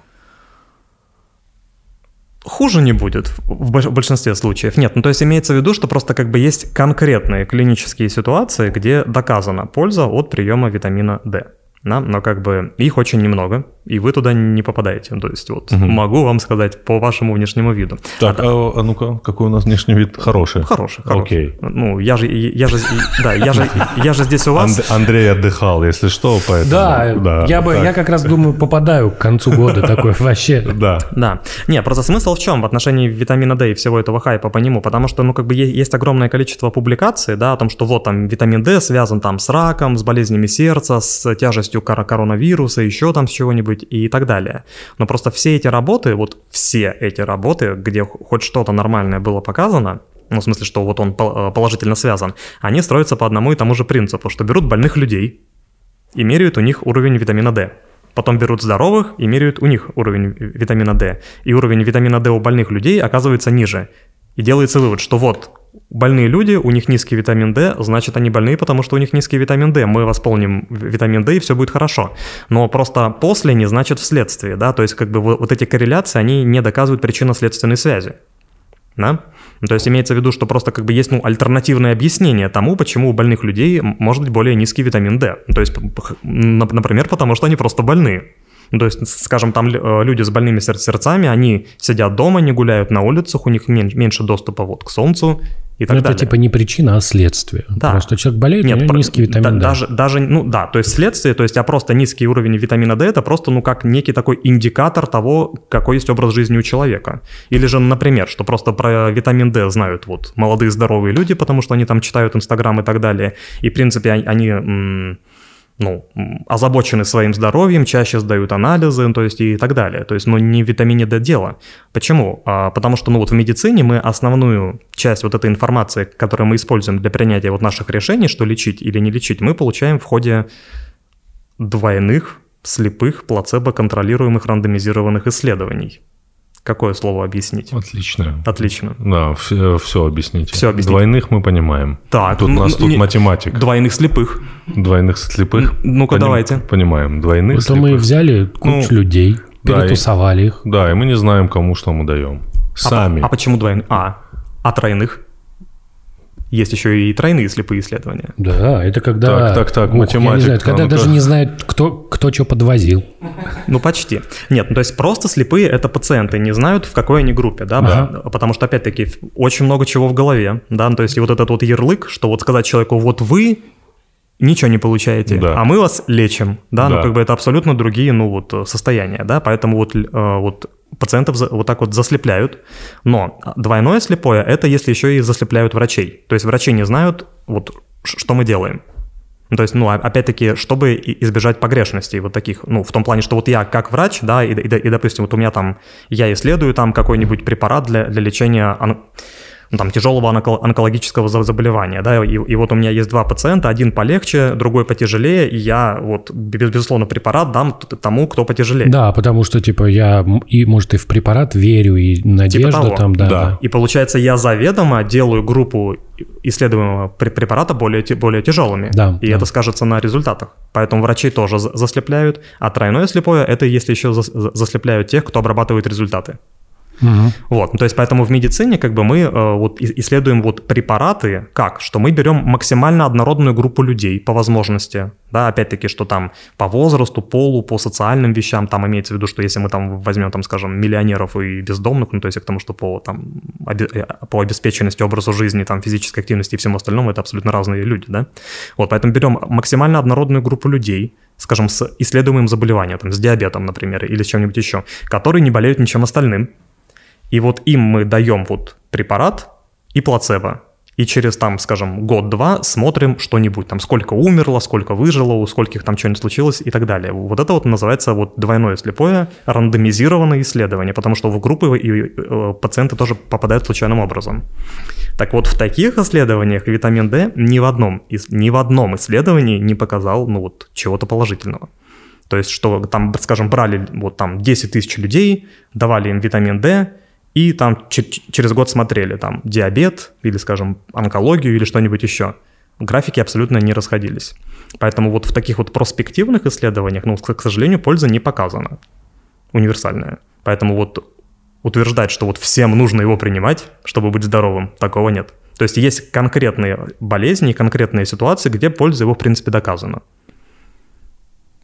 Хуже не будет в большинстве случаев. Нет, ну то есть имеется в виду, что просто как бы есть конкретные клинические ситуации, где доказана польза от приема витамина D да, но как бы их очень немного, и вы туда не попадаете. То есть вот угу. могу вам сказать по вашему внешнему виду. Так, а, а, а ну-ка, какой у нас внешний вид? Хороший. Хороший, хороший. Окей. Ну, я же, я же, да, я же, я же здесь у вас. Анд, Андрей отдыхал, если что, поэтому. Да, да я бы, так. я как раз думаю, попадаю к концу года такой вообще. Да. Да. Не, просто смысл в чем в отношении витамина D и всего этого хайпа по нему, потому что, ну, как бы есть огромное количество публикаций, да, о том, что вот там витамин D связан там с раком, с болезнями сердца, с тяжестью коронавируса, еще там с чего-нибудь и так далее. Но просто все эти работы, вот все эти работы, где хоть что-то нормальное было показано, ну, в смысле, что вот он э, положительно связан, они строятся по одному и тому же принципу, что берут больных людей и меряют у них уровень витамина D. Потом берут здоровых и меряют у них уровень витамина D. И уровень витамина D у больных людей оказывается ниже. И делается вывод, что вот больные люди, у них низкий витамин D, значит они больные, потому что у них низкий витамин D. Мы восполним витамин D и все будет хорошо. Но просто после не значит вследствие, да, то есть как бы вот эти корреляции, они не доказывают причинно-следственной связи. Да? Ну, то есть имеется в виду, что просто как бы есть ну, альтернативное объяснение тому, почему у больных людей может быть более низкий витамин D. То есть, например, потому что они просто больны. Ну, то есть, скажем, там э, люди с больными сердцами, они сидят дома, не гуляют на улицах, у них меньше доступа вот к солнцу и так Но далее. это типа не причина, а следствие. Да. Просто человек болеет, Нет, у него про- низкий витамин да- D. Даже, даже, ну да, то есть следствие, то есть а просто низкий уровень витамина D это просто, ну как некий такой индикатор того, какой есть образ жизни у человека. Или же, например, что просто про витамин D знают вот молодые здоровые люди, потому что они там читают Инстаграм и так далее. И, в принципе, они, они, ну, озабочены своим здоровьем, чаще сдают анализы, ну, то есть и так далее. То есть, ну, не в витамине D дело. Почему? А, потому что, ну, вот в медицине мы основную часть вот этой информации, которую мы используем для принятия вот наших решений, что лечить или не лечить, мы получаем в ходе двойных, слепых, плацебо-контролируемых рандомизированных исследований. Какое слово объяснить? Отлично. Отлично. Да, все, все объясните. Всё объясните. Двойных мы понимаем. Так, Тут у ну, нас тут не- математик. Двойных слепых. Двойных слепых. Ну-ка, давайте. Понимаем. Двойных Вот то мы слепых. взяли кучу Ну, людей, да, перетусовали их. Да, и мы не знаем, кому что мы даем. А, Сами. а почему двойных? А, а тройных? Есть еще и тройные слепые исследования. Да, это когда... Так, так, так, Ух, Я не знаю, это когда ну-ка. даже не знают, кто, кто что подвозил. Ну, почти. Нет, ну, то есть просто слепые – это пациенты, не знают, в какой они группе, да, Ага. потому что, опять-таки, очень много чего в голове, да, ну, то есть и вот этот вот ярлык, что вот сказать человеку, вот вы ничего не получаете, Да. а мы вас лечим, да, ну, Да. как бы это абсолютно другие, ну, вот, э, состояния, да, поэтому вот, э, вот пациентов вот так вот заслепляют, но двойное слепое – это если еще и заслепляют врачей, то есть врачи не знают, вот, что мы делаем, ну, то есть, ну, опять-таки, чтобы избежать погрешностей вот таких, ну, в том плане, что вот я как врач, да, и, и- и, допустим, вот у меня там, я исследую там какой-нибудь препарат для, для лечения он- ну, там, тяжелого онко- онкологического за- заболевания, да, и, и вот у меня есть два пациента, один полегче, другой потяжелее, и я вот, без- безусловно, препарат дам тому, кто потяжелее. Да, потому что, типа, я, и, может, и в препарат верю, и надежда Типа того. там, да. Да. да. И получается, я заведомо делаю группу исследуемого пре- препарата более, более тяжелыми. Да, и да. это скажется на результатах. Поэтому врачи тоже за- заслепляют. А тройное слепое – это если еще зас- за- заслепляют тех, кто обрабатывает результаты. Мгм. Вот, ну, то есть поэтому в медицине как бы мы э, вот исследуем вот препараты как, что мы берем максимально однородную группу людей по возможности, да, опять-таки, что там по возрасту, полу, по социальным вещам, там имеется в виду, что если мы там возьмем, там, скажем, миллионеров и бездомных, ну, то есть к тому, что по, там, обе- э, по обеспеченности, образу жизни, там, физической активности и всему остальному, это абсолютно разные люди, да, вот, поэтому берем максимально однородную группу людей, скажем, с исследуемым заболеванием, там, с диабетом, например, или с чем-нибудь еще, которые не болеют ничем остальным, и вот им мы даем вот препарат и плацебо. И через там, скажем, год-два смотрим что-нибудь, там сколько умерло, сколько выжило, у скольких там что-нибудь случилось и так далее. Вот это вот называется вот двойное слепое рандомизированное исследование, потому что в группы и, э, пациенты тоже попадают случайным образом. Так вот, в таких исследованиях витамин D ни в одном, ни в одном исследовании не показал ну, вот, чего-то положительного. То есть, что там, скажем, брали вот там 10 тысяч людей, давали им витамин D, и там че- через год смотрели там диабет или, скажем, онкологию или что-нибудь еще. Графики абсолютно не расходились. Поэтому вот в таких вот проспективных исследованиях, ну, к сожалению, польза не показана. Универсальная. Поэтому вот утверждать, что вот всем нужно его принимать, чтобы быть здоровым, такого нет. То есть есть конкретные болезни, конкретные ситуации, где польза его, в принципе, доказана.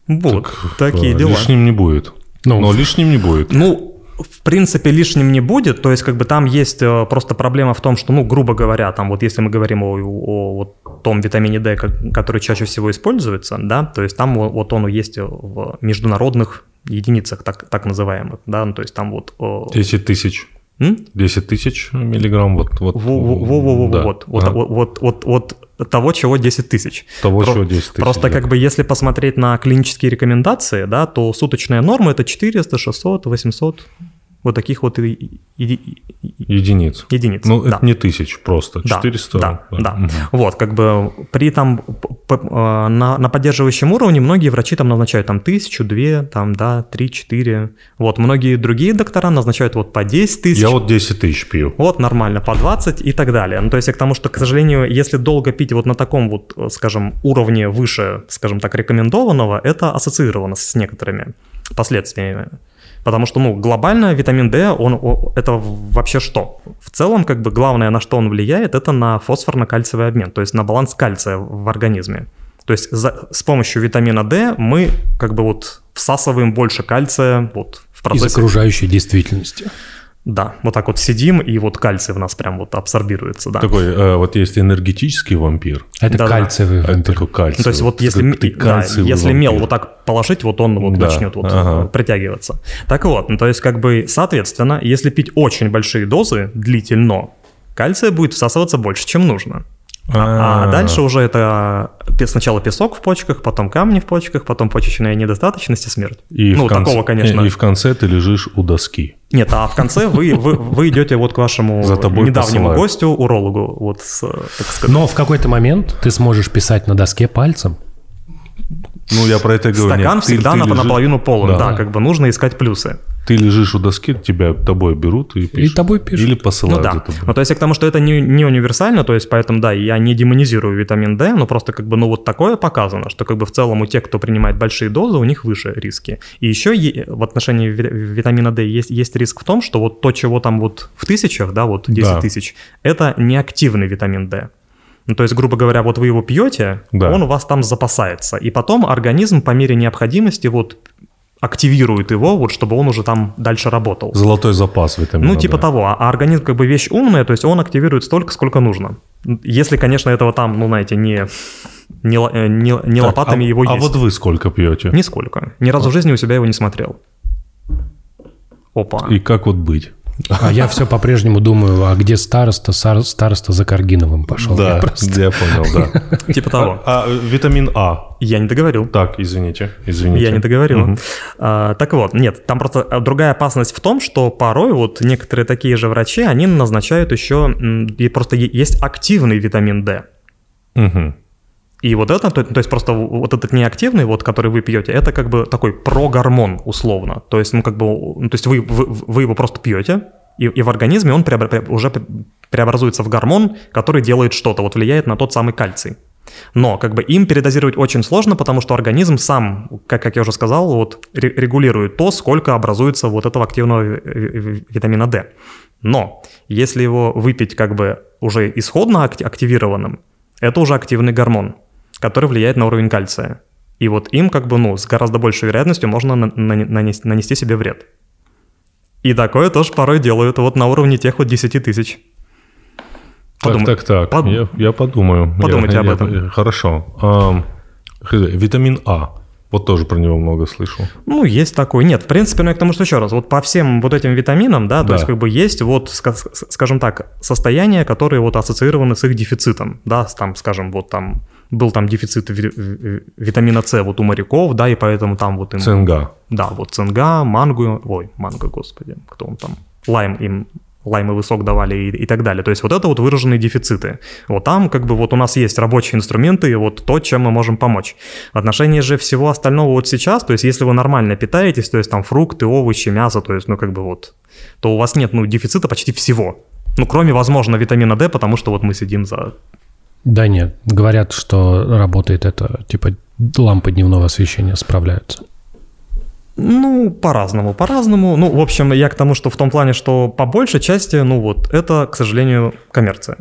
Вот, такие Э, дела. Лишним не будет. Ну, Но лишним не будет. Ну, в принципе, лишним не будет. То есть, как бы там есть э, просто проблема в том, что, ну, грубо говоря, там вот если мы говорим о, о вот том витамине D, ко- который чаще всего используется, да, то есть там во- вот он есть в международных единицах, так, так называемых, да, ну, то есть там вот... э, 10 тысяч. м? 10 тысяч миллиграмм. Вот, вот, да. вот, вот, Ага. вот, вот, вот, вот того, чего 10 тысяч. Того, Про- чего 10 тысяч. Просто да. как бы если посмотреть на клинические рекомендации, да, то суточная норма это 400, 600, 800 вот таких вот и- и- и- и- Единиц. единиц. Ну, да. это не тысяч просто. Да, 400. Да, да. Мгм. Вот, как бы при там э, на, на поддерживающем уровне многие врачи там назначают там тысячу, две, там, да, три, четыре. Вот, многие другие доктора назначают вот по 10 тысяч. Я вот 10 тысяч пью. Вот, нормально, по 20 и так далее. Ну, то есть я к тому, что, к сожалению, если долго пить вот на таком вот, э, скажем, уровне выше, скажем так, рекомендованного, это ассоциировано с некоторыми последствиями. Потому что, ну, глобально витамин D, он, это вообще что? В целом, как бы, главное, на что он влияет, это на фосфорно-кальциевый обмен, то есть на баланс кальция в организме. То есть за- с помощью витамина D мы, как бы, вот всасываем больше кальция вот в Из процессе окружающей действительности. Да, вот так вот сидим, и вот кальций в нас прям вот абсорбируется, да. Такой, э, вот есть энергетический вампир, Это Да-да. кальциевый а это вампир. такой кальций. Ну, то есть вот если, Ты- да, кальциевый если мел вампир. вот так положить, вот он вот Да, начнет вот ага. э, притягиваться. Так вот, ну, то есть как бы, соответственно, если пить очень большие дозы длительно, кальция будет всасываться больше, чем нужно. А, а дальше уже это сначала песок в почках, потом камни в почках, потом почечная недостаточность и смерть. И ну, в конце, такого, конечно. И, в конце ты лежишь у доски. Нет, а в конце вы, вы, вы идете вот к вашему За тобой недавнему посылают. гостю, урологу, вот, с, так сказать. Но в какой-то момент ты сможешь писать на доске пальцем. Ну, я про это говорю. Стакан Нет, ты- всегда ты на- лежишь- наполовину полон, Да. да. как бы нужно искать плюсы. Ты лежишь у доски, тебя тобой берут и пишут. тобой пишут. Или Ну посылают за да. тобой. Ну, то есть я к тому, что это не, не универсально, то есть поэтому, да, я не демонизирую витамин D, но просто как бы, ну, вот такое показано, что как бы в целом у тех, кто принимает большие дозы, у них выше риски. И еще в отношении ви- витамина D есть, есть риск в том, что вот то, чего там вот в тысячах, да, вот 10 Да. тысяч, это неактивный витамин D. Ну, то есть, грубо говоря, вот вы его пьете, Да. он у вас там запасается. И потом организм по мере необходимости вот активирует его, вот чтобы он уже там дальше работал. Золотой запас витамина Ну, типа D. того. А организм как бы вещь умная, то есть он активирует столько, сколько нужно. Если, конечно, этого там, ну, знаете, не, не, э, не, не Так, лопатами а, его А есть. вот вы сколько пьете? Нисколько. Ни разу в жизни у себя его не смотрел. Опа. И как вот быть? А я все по-прежнему думаю, а где староста? Староста за Каргиновым пошел. да, Я просто- я понял, да. <laughs> Типа того. А, э, витамин А. Я не договорил. Так, извините, извините. Я не договорил. Мгм. А, так вот, нет, там просто а, другая опасность в том, что порой вот некоторые такие же врачи, они назначают еще, и просто есть активный витамин D. Мгм. И вот это, то, то есть просто вот этот неактивный, вот, который вы пьете, это как бы такой прогормон условно. То есть, ну, как бы, ну, то есть вы, вы, вы его просто пьете, и, и в организме он преобра- пре- уже пре- преобразуется в гормон, который делает что-то, вот влияет на тот самый кальций. Но как бы им передозировать очень сложно, потому что организм сам, как, как я уже сказал, вот ре- регулирует то, сколько образуется вот этого активного ви- ви- витамина D. Но если его выпить как бы уже исходно акти- активированным, это уже активный гормон, который влияет на уровень кальция. И вот им как бы, ну, с гораздо большей вероятностью можно на- на- нанести, нанести себе вред. И такое тоже порой делают вот на уровне тех вот 10 тысяч. Так, Подумай. так, так. Под- Я, я подумаю. Подумайте Я- об я- этом. Хорошо. Ам, хз, витамин А. Вот тоже про него много слышал. Ну, есть такой. Нет, в принципе, ну, я к тому, что еще раз, вот по всем вот этим витаминам, да, то Да. есть как бы есть вот, скажем так, состояния, которые вот ассоциированы с их дефицитом, да, там, скажем, вот там был там дефицит ви- ви- витамина С вот у моряков, да, и поэтому там вот им... Цинга. Да, вот цинга, мангу, ой, манго, господи, кто он там, лайм им лаймовый сок давали и, и так далее. То есть вот это вот выраженные дефициты. Вот там как бы вот у нас есть рабочие инструменты, и вот то, чем мы можем помочь. В отношении же всего остального вот сейчас, то есть если вы нормально питаетесь, то есть там фрукты, овощи, мясо, то есть ну как бы вот, то у вас нет ну дефицита почти всего. Ну кроме, возможно, витамина D, потому что вот мы сидим за... Да нет, говорят, что работает это, типа лампы дневного освещения справляются. Ну, по-разному, по-разному. Ну, в общем, я к тому, что в том плане, что по большей части, ну вот, это, к сожалению, коммерция.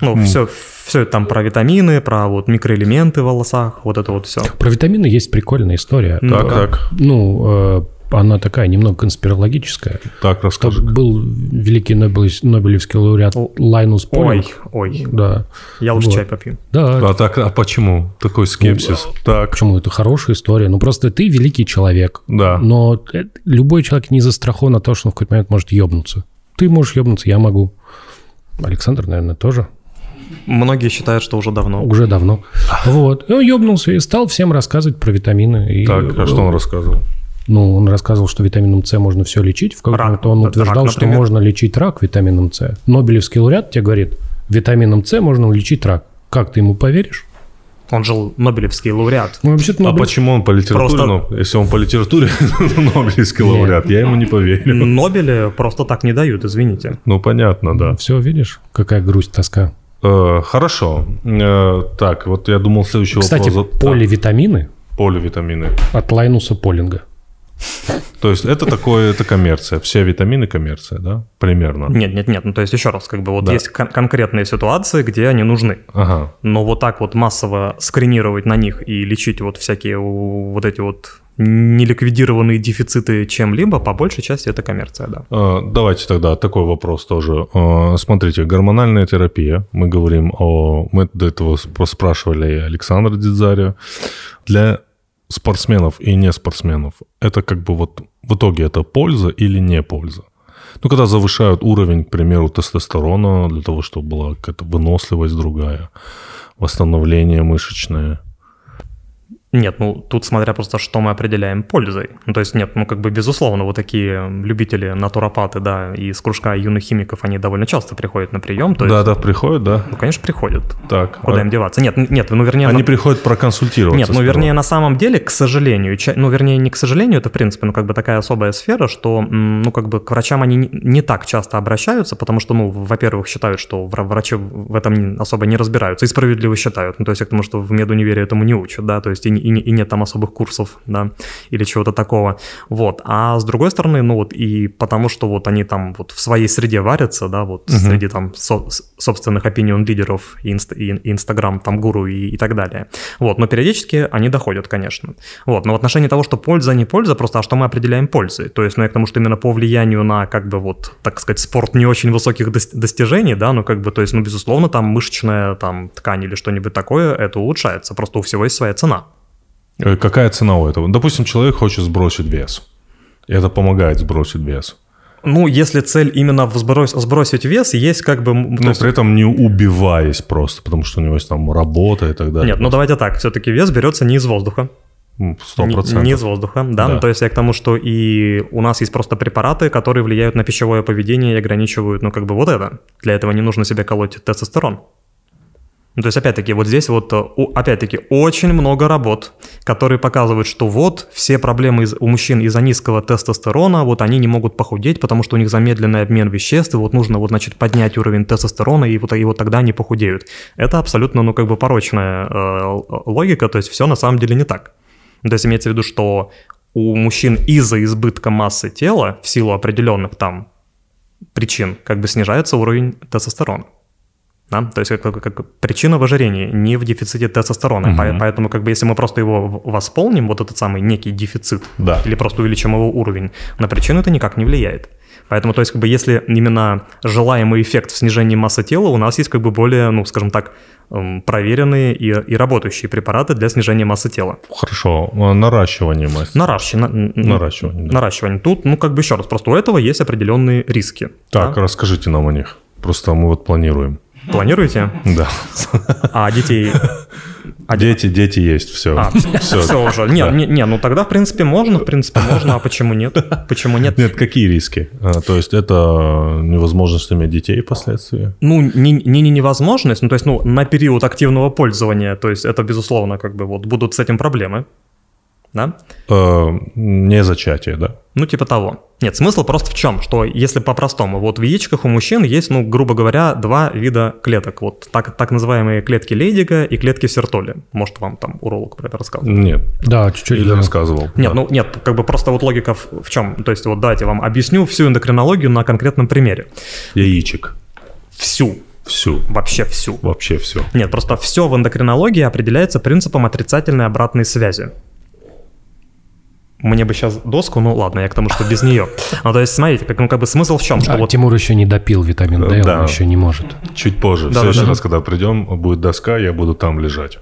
Ну, М. все, все там про витамины, про вот микроэлементы в волосах, вот это вот все. Про витамины есть прикольная история. Ну, Так, да. так. Ну, э, она такая немного конспирологическая. Так, расскажи. был великий Нобелевский, Нобелевский лауреат Лайнус Ой, Полинг. ой, Да. я лучше Вот. чай попью. Да, А так, а почему такой скепсис? Так, Почему это хорошая история? Ну, просто ты великий человек. да. Но э, любой человек не застрахован от того, что он в какой-то момент может ебнуться. Ты можешь ебнуться, я могу. Александр, наверное, тоже. Многие считают, что уже давно. Уже давно. Вот. И он ебнулся и стал всем рассказывать про витамины. И, Так, а что он рассказывал? Ну, он рассказывал, что витамином С можно все лечить. В какой-то Рак. момент он Рак, утверждал, что например. можно лечить рак витамином С. Нобелевский лауреат тебе говорит, витамином С можно лечить рак. Как ты ему поверишь? Он же Нобелевский лауреат. Ну, вообще-то А Нобель- почему он по литературе? Просто- Ну, если он по литературе <laughs> Нобелевский лауреат, я ему не поверю. Нобеля просто так не дают, извините. Ну, понятно, да. Все, видишь, какая грусть, тоска. Э, Хорошо. Э, Так, вот я думал, следующий Кстати, вопрос... за- поливитамины Поливитамины. от Лайнуса Полинга. То есть это такое, это коммерция. Все витамины коммерция, да? Примерно. Нет, нет, нет. Ну, то есть еще раз, как бы вот Да. есть кон- конкретные ситуации, где они нужны. Ага. Но вот так вот массово скринировать на них и лечить вот всякие вот эти вот неликвидированные дефициты чем-либо, по большей части это коммерция, да. Э, Давайте тогда такой вопрос тоже. Э, Смотрите, гормональная терапия. Мы говорим о... Мы до этого спр- спрашивали Александра Дидзаря. Для спортсменов и не спортсменов это как бы вот в итоге это польза или не польза? Ну, когда завышают уровень, к примеру, тестостерона для того, чтобы была какая-то выносливость другая, восстановление мышечное. Нет, ну тут смотря просто, что мы определяем пользой. Ну то есть нет, ну как бы безусловно, вот такие любители натуропаты, да, и из кружка юных химиков, они довольно часто приходят на прием. То есть, Да, да, приходят, да? ну конечно, приходят. Так. Куда а им деваться? Нет, нет, ну вернее... Они на- приходят проконсультироваться. Нет, ну вернее, на самом деле, к сожалению, ча- ну вернее, не к сожалению, это в принципе, ну как бы такая особая сфера, что, ну как бы к врачам они не, не так часто обращаются, потому что, ну, во-первых, считают, что вра- врачи в этом особо не разбираются, и справедливо считают, ну то есть, потому что в медунивере этому не учат, да, то есть и, не- и, и нет там особых курсов, да, или чего-то такого, вот. А с другой стороны, ну вот и потому что вот они там вот в своей среде варятся, да, вот среди там со- собственных opinion лидеров и, инст- и, инстаграм там гуру и, и так далее. Вот, но периодически они доходят, конечно. Вот, но в отношении того, что польза, не польза, просто а что мы определяем пользой? То есть, ну я к тому, что именно по влиянию на, как бы вот, так сказать, спорт не очень высоких дос- достижений, да, ну как бы, то есть, ну безусловно, там мышечная там ткань или что-нибудь такое, это улучшается, просто у всего есть своя цена. Э, Какая цена у этого? Допустим, человек хочет сбросить вес. Это помогает сбросить вес. Ну, если цель именно сбрось- сбросить вес, есть как бы... Но есть- при этом не убиваясь просто, потому что у него есть там работа и так далее. Нет, ну давайте так, все-таки вес берется не из воздуха. М, Сто Не, процентов. не из воздуха, да? Да. Ну, то есть я к тому, что и у нас есть просто препараты, которые влияют на пищевое поведение и ограничивают, ну, как бы вот это. Для этого не нужно себе колоть тестостерон. Ну, то есть, опять-таки, вот здесь вот, э, опять-таки, очень много работ, которые показывают, что вот все проблемы у мужчин из-за низкого тестостерона, вот они не могут похудеть, потому что у них замедленный обмен веществ, вот нужно вот, значит, поднять уровень тестостерона, и вот, и вот тогда они похудеют. Это абсолютно, ну, как бы порочная э, логика, то есть все на самом деле не так. То есть имеется в виду, что у мужчин из-за избытка массы тела в силу определенных там причин как бы снижается уровень тестостерона. Да? То есть как, как причина в ожирении, не в дефиците тестостерона. По- Поэтому как бы если мы просто его восполним, вот этот самый некий дефицит, Да. или просто увеличим его уровень, на причину это никак не влияет. Поэтому, то есть, как бы, если именно желаемый эффект в снижении массы тела, у нас есть, как бы, более, ну, скажем так, эм, проверенные и, и работающие препараты для снижения массы тела. Хорошо. А Наращивание массы. Наращивание. Наращивание, да. Наращивание. Тут, ну, как бы еще раз, просто у этого есть определенные риски. Так, да? расскажите нам о них. Просто мы вот планируем. Планируете? Да. А детей... А де- Дети, дети есть, все. А, все, уже. Не, Да. не, не, ну тогда, в принципе, можно, в принципе, можно, а почему нет? Почему нет? Нет, какие риски? А, То есть это невозможность иметь детей впоследствии? Ну, не, не, не невозможность, ну, то есть, ну, на период активного пользования, то есть, это, безусловно, как бы, вот, будут с этим проблемы, да? Э, Не зачатие, да? Ну, типа того. Нет, смысл просто в чем? Что если по-простому, вот в яичках у мужчин есть, ну, грубо говоря, два вида клеток. Вот так, так называемые клетки Лейдига и клетки Сертоли. Может, вам там уролог про это рассказывал? Нет. Да, чуть-чуть. Или да. рассказывал. Нет, Да. ну нет, как бы просто вот логика в, в чем? То есть вот давайте вам объясню всю эндокринологию на конкретном примере. Яичек. Всю, Всю. вообще всю. Вообще все. Нет, просто все в эндокринологии определяется принципом отрицательной обратной связи. Мне бы сейчас доску, ну ладно, я к тому, что без нее. Ну, то есть, смотрите, как, ну, как бы смысл в чем, что А, вот Тимур еще не допил витамин D, Да. он еще не может. Чуть позже. В Да, следующий да, да. раз, когда придем, будет доска, я буду там лежать.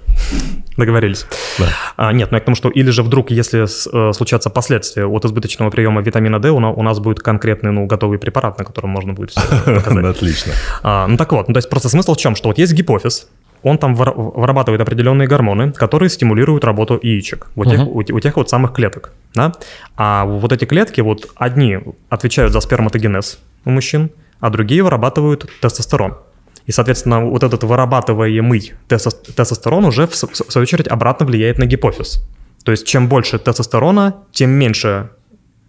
договорились. Да. А, нет, ну я к тому, что или же вдруг, если с- э, случатся последствия от избыточного приема витамина D, у, на- у нас будет конкретный, ну, готовый препарат, на котором можно будет все доказать. <laughs> Отлично. А, ну так вот, ну, то есть просто смысл в чем? Что вот есть гипофиз, он там выр- вырабатывает определенные гормоны, которые стимулируют работу яичек, вот тех, у, у тех вот самых клеток, да? А вот эти клетки, вот одни отвечают за сперматогенез у мужчин, а другие вырабатывают тестостерон. И, соответственно, вот этот вырабатываемый тестос- тестостерон уже, в свою очередь, обратно влияет на гипофиз. То есть, чем больше тестостерона, тем меньше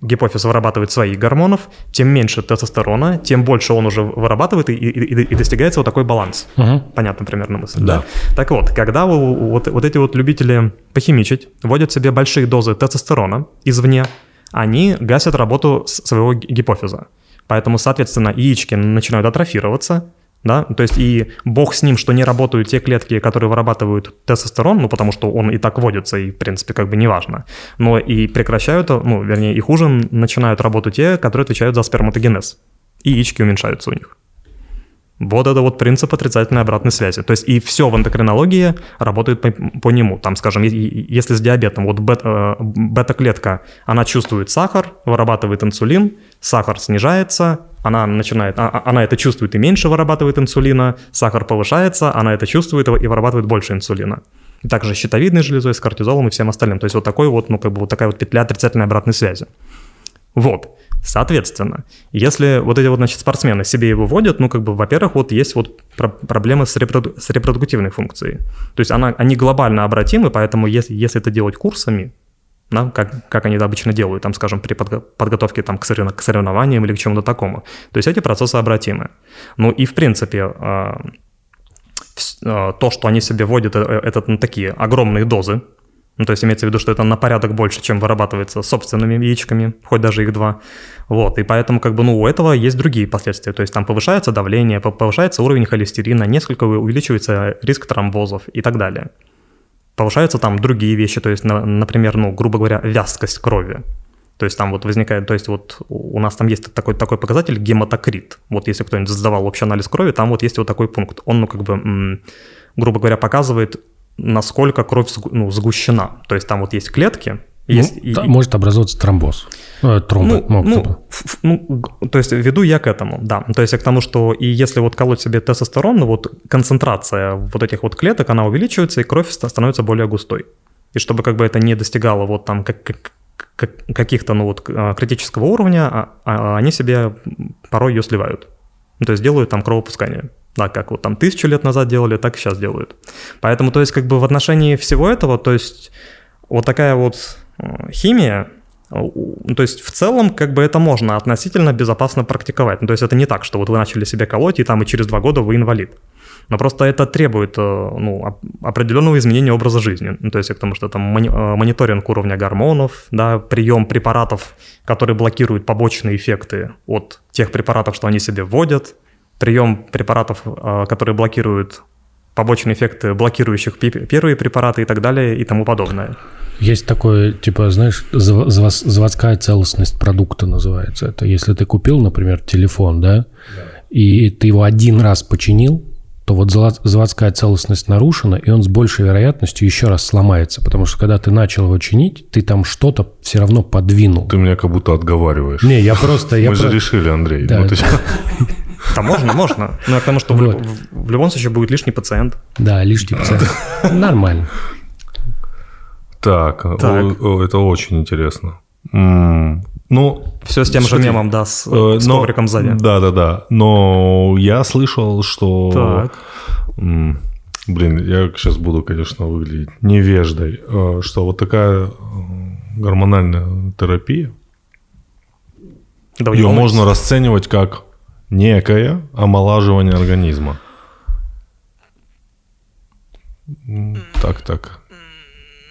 гипофиз вырабатывает своих гормонов, тем меньше тестостерона, тем больше он уже вырабатывает, и, и- и- достигается вот такой баланс. Мгм. Понятно примерно мысль, Да. Так вот, когда вы- вот, вот эти вот любители похимичить вводят себе большие дозы тестостерона извне, они гасят работу своего гипофиза. Поэтому, соответственно, яички начинают атрофироваться, да, то есть и бог с ним, что не работают те клетки, которые вырабатывают тестостерон, ну, потому что он и так водится, и, в принципе, как бы неважно, но и прекращают, ну, вернее, и хуже начинают работать те, которые отвечают за сперматогенез, и яички уменьшаются у них. Вот это вот принцип отрицательной обратной связи. То есть и все в эндокринологии работает по, по нему. Там, скажем, если с диабетом, вот бета, э, бета-клетка, она чувствует сахар, вырабатывает инсулин, сахар снижается, она начинает, а, а, она это чувствует и меньше вырабатывает инсулина, сахар повышается, она это чувствует и вырабатывает больше инсулина. И также щитовидной железой, с кортизолом и всем остальным. То есть вот такой вот, ну как бы вот такая вот петля отрицательной обратной связи. Вот. Соответственно, если вот эти вот, значит, спортсмены себе его вводят, ну, как бы, во-первых, вот есть вот про- проблемы с, репроду- с репродуктивной функцией. То есть она, они глобально обратимы, поэтому если, если это делать курсами, да, как, как они это обычно делают, там, скажем, при подго- подготовке там, к, сорев- к соревнованиям или к чему-то такому. То есть эти процессы обратимы. Ну и, в принципе, э, э, то, что они себе вводят, э, это ну, такие огромные дозы, ну, то есть имеется в виду, что это на порядок больше, чем вырабатывается собственными яичками, хоть даже их два. Вот, и поэтому как бы, ну, у этого есть другие последствия. То есть там повышается давление, повышается уровень холестерина, несколько увеличивается риск тромбозов и так далее. Повышаются там другие вещи, то есть, например, ну, грубо говоря, вязкость крови. То есть там вот возникает, то есть вот у нас там есть такой, такой показатель гематокрит. Вот если кто-нибудь сдавал общий анализ крови, там вот есть вот такой пункт. Он, ну, как бы, грубо говоря, показывает насколько кровь ну, сгущена. То есть там вот есть клетки, ну, есть, и, может образоваться тромбоз. Э, тромбы ну, ну, ну, то есть веду я к этому, да. То есть я к тому, что и если вот колоть себе тестостерон, ну вот концентрация вот этих вот клеток, она увеличивается, и кровь становится более густой. И чтобы как бы это не достигало вот там как, как, как, каких-то ну вот а, критического уровня, а, а они себе порой ее сливают. Ну, то есть делают там кровопускание. Да, как вот там тысячу лет назад делали, так и сейчас делают. Поэтому, то есть, как бы в отношении всего этого, то есть, вот такая вот э, химия, ну, то есть в целом как бы это можно относительно безопасно практиковать. Ну, то есть это не так, что вот вы начали себе колоть, и там и через два года вы инвалид. Но просто это требует э, ну, определенного изменения образа жизни. Ну, то есть потому что там э, мониторинг уровня гормонов, да, прием препаратов, которые блокируют побочные эффекты от тех препаратов, что они себе вводят, прием препаратов, а, которые блокируют побочные эффекты блокирующих первые препараты и так далее и тому подобное. Есть такое, типа, знаешь, заводская целостность продукта называется. Это если ты купил, например, телефон, да, да. и ты его один раз починил, то вот заводская целостность нарушена, и он с большей вероятностью еще раз сломается, потому что когда ты начал его чинить, ты там что-то все равно подвинул. Ты меня как будто отговариваешь. Не, я просто... Мы же решили, Андрей. Да, ну, Да, можно, можно. Но я к тому, что вот. в, в любом случае будет лишний пациент. Да, лишний пациент. Нормально. Так, так. это очень интересно. Ну, все с тем же мемом, да, с, э, с но, ковриком сзади. Да, да, да. Но я слышал, что. Так. Блин, я сейчас буду, конечно, выглядеть невеждой, э, что вот такая э, гормональная терапия, да, ее можно расценивать как некое омолаживание организма. Так, так.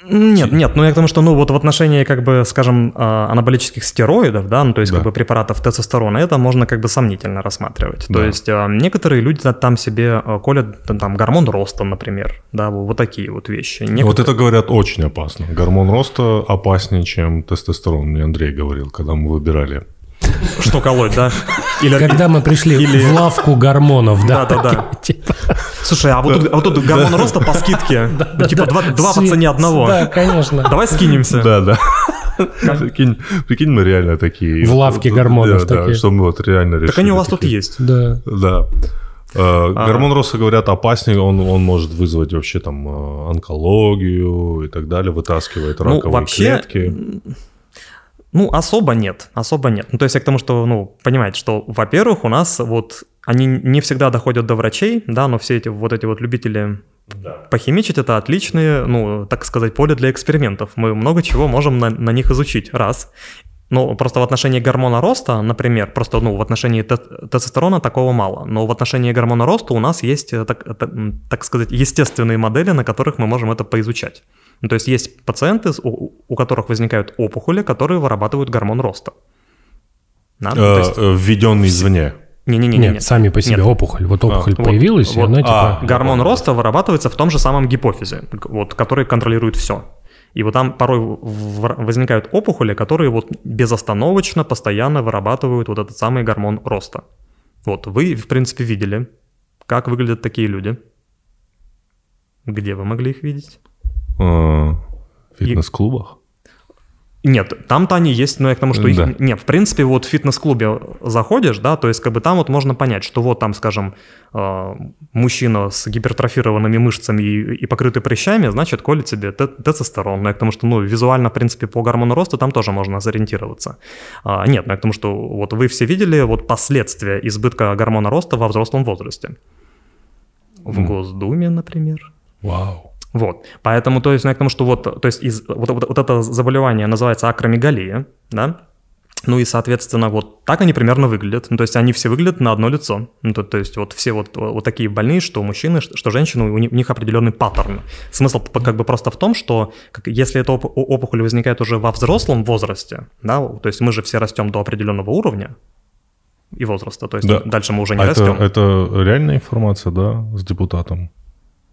Нет, нет, ну я к тому, что, ну вот в отношении, как бы, скажем, а, анаболических стероидов, да, ну то есть да. как бы препаратов тестостерона, это можно как бы сомнительно рассматривать. Да. То есть а, некоторые люди там себе а, колят там гормон роста, например, да, вот такие вот вещи. Некоторые... Вот это, говорят, очень опасно. Гормон роста опаснее, чем тестостерон, мне Андрей говорил, когда мы выбирали что колоть, да? Или, Когда мы пришли или... в лавку гормонов, да? Да-да-да. <laughs> Типа. Слушай, а вот, тут, а вот тут гормон роста по скидке. <laughs> Ну, типа два, два по цене одного. Да, конечно. Давай скинемся. Да, да. Прикинь, прикинь, мы реально такие. В лавке гормонов да, такие. Да, что мы вот реально решили. Так они у вас тут есть. Да. Да. А, гормон роста, говорят, опаснее, он, он может вызвать вообще там онкологию и так далее, вытаскивает раковые ну, вообще, клетки. Ну, особо нет, особо нет. Ну, то есть я к тому, что, ну, понимаете, что, во-первых, у нас вот они не всегда доходят до врачей, да, но все эти вот эти вот любители да. похимичить это отличные, ну, так сказать, поле для экспериментов. Мы много чего можем на, на них изучить, раз. Ну, просто в отношении гормона роста, например, просто, ну, в отношении тестостерона такого мало, но в отношении гормона роста у нас есть, э, так, так, так сказать, естественные модели, на которых мы можем это поизучать. Ну, то есть есть пациенты, у, у которых возникают опухоли, которые вырабатывают гормон роста. Да? Ну, э, есть... Введенный извне. Не-не-не. Нет, сами по себе Нет. опухоль. Вот опухоль а, появилась, вот, и она типа... А, гормон роста вырабатывается в том же самом гипофизе, вот, который контролирует все. И вот там порой возникают опухоли, которые вот безостановочно, постоянно вырабатывают вот этот самый гормон роста. Вот, вы, в принципе, видели, как выглядят такие люди. Где вы могли их видеть? А, фитнес-клубах? Нет, там-то они есть, но я к тому, что их... Нет, в принципе, вот в фитнес-клубе заходишь, да, то есть как бы там вот можно понять, что вот там, скажем, э, мужчина с гипертрофированными мышцами и, и покрытый прыщами, значит, колет тебе тестостерон. Но я к тому, что, ну, визуально, в принципе, по гормону роста там тоже можно сориентироваться. А, нет, но я к тому, что вот вы все видели вот последствия избытка гормона роста во взрослом возрасте. В mm. Госдуме, например. Вау. Вот. Поэтому, то есть, ну, я к тому, что вот, то есть, из, вот, вот, вот это заболевание называется акромегалия, да, ну и, соответственно, вот так они примерно выглядят. Ну, то есть они все выглядят на одно лицо. Ну, то, то есть вот все вот, вот такие больные, что мужчины, что женщины, у них, у них определенный паттерн. Смысл как бы просто в том, что как, если эта оп- опухоль возникает уже во взрослом возрасте, да, то есть мы же все растем до определенного уровня, и возраста, то есть да. дальше мы уже не а растем. Это, это реальная информация, да, с депутатом?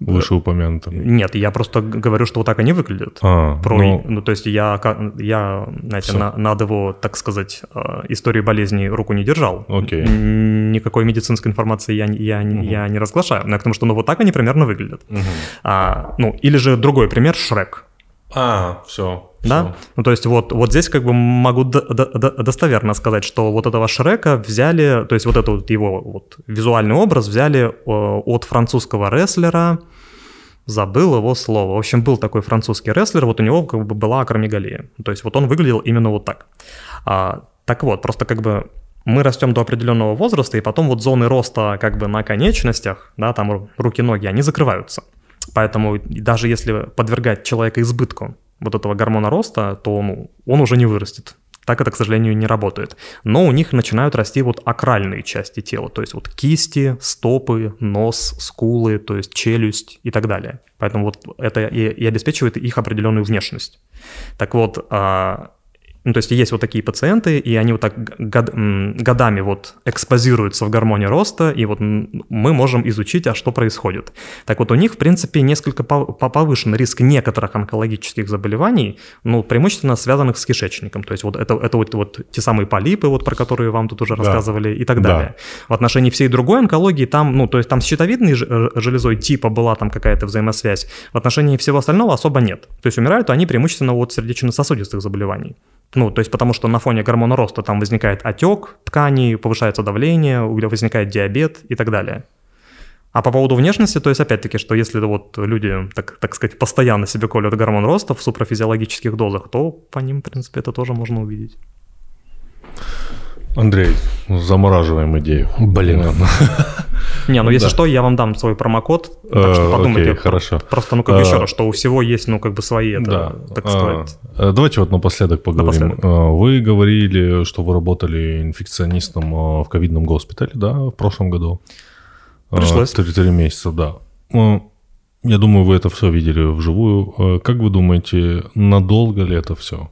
Вышеупомянутым. Нет, я просто говорю, что вот так они выглядят. А, Про, ну... ну, то есть я, я знаете, на, над его, так сказать, э, историей болезни руку не держал. Окей. Никакой медицинской информации я, я, угу. я не разглашаю. Но потому что ну, вот так они примерно выглядят. Угу. А, ну, или же другой пример, Шрек. А, все. Да? Все. Ну, то есть вот, вот здесь как бы могу до, до, до, достоверно сказать, что вот этого Шрека взяли, то есть вот этот вот его вот визуальный образ взяли э, от французского рестлера, забыл его слово. В общем, был такой французский рестлер, вот у него как бы была акромегалия. То есть вот он выглядел именно вот так. А, так вот, просто как бы мы растем до определенного возраста, и потом вот зоны роста как бы на конечностях, да, там руки-ноги, они закрываются. Поэтому даже если подвергать человека избытку вот этого гормона роста, то ну, он уже не вырастет. Так это, к сожалению, не работает. Но у них начинают расти вот акральные части тела, то есть вот кисти, стопы, нос, скулы, то есть челюсть и так далее. Поэтому вот это и, и обеспечивает их определенную внешность. Так вот, а, ну, то есть есть вот такие пациенты, и они вот так год, годами вот экспозируются в гормоне роста, и вот мы можем изучить, а что происходит. Так вот, у них, в принципе, несколько повышен риск некоторых онкологических заболеваний, ну, преимущественно связанных с кишечником. То есть вот это, это вот, вот те самые полипы, вот про которые вам тут уже да. рассказывали, и так далее. Да. В отношении всей другой онкологии там, ну, то есть там с щитовидной железой типа была там какая-то взаимосвязь. В отношении всего остального особо нет. То есть умирают они преимущественно от сердечно-сосудистых заболеваний. Ну, то есть потому что на фоне гормона роста там возникает отек тканей, повышается давление, возникает диабет и так далее. А по поводу внешности, то есть опять-таки, что если вот люди, так, так сказать, постоянно себе колют гормон роста в суpraфизиологических дозах, то по ним, в принципе, это тоже можно увидеть. Андрей, замораживаем идею. Блин. <laughs> Не, ну если что, я вам дам свой промокод, так что э, подумайте. хорошо. Просто, ну как еще э, раз, что у всего есть, ну как бы свои, так сказать. Э, давайте вот напоследок поговорим. Вы говорили, что вы работали инфекционистом в ковидном госпитале, да, в прошлом году? Пришлось. Три месяца, да. Я думаю, вы это все видели вживую. Как вы думаете, надолго ли это все?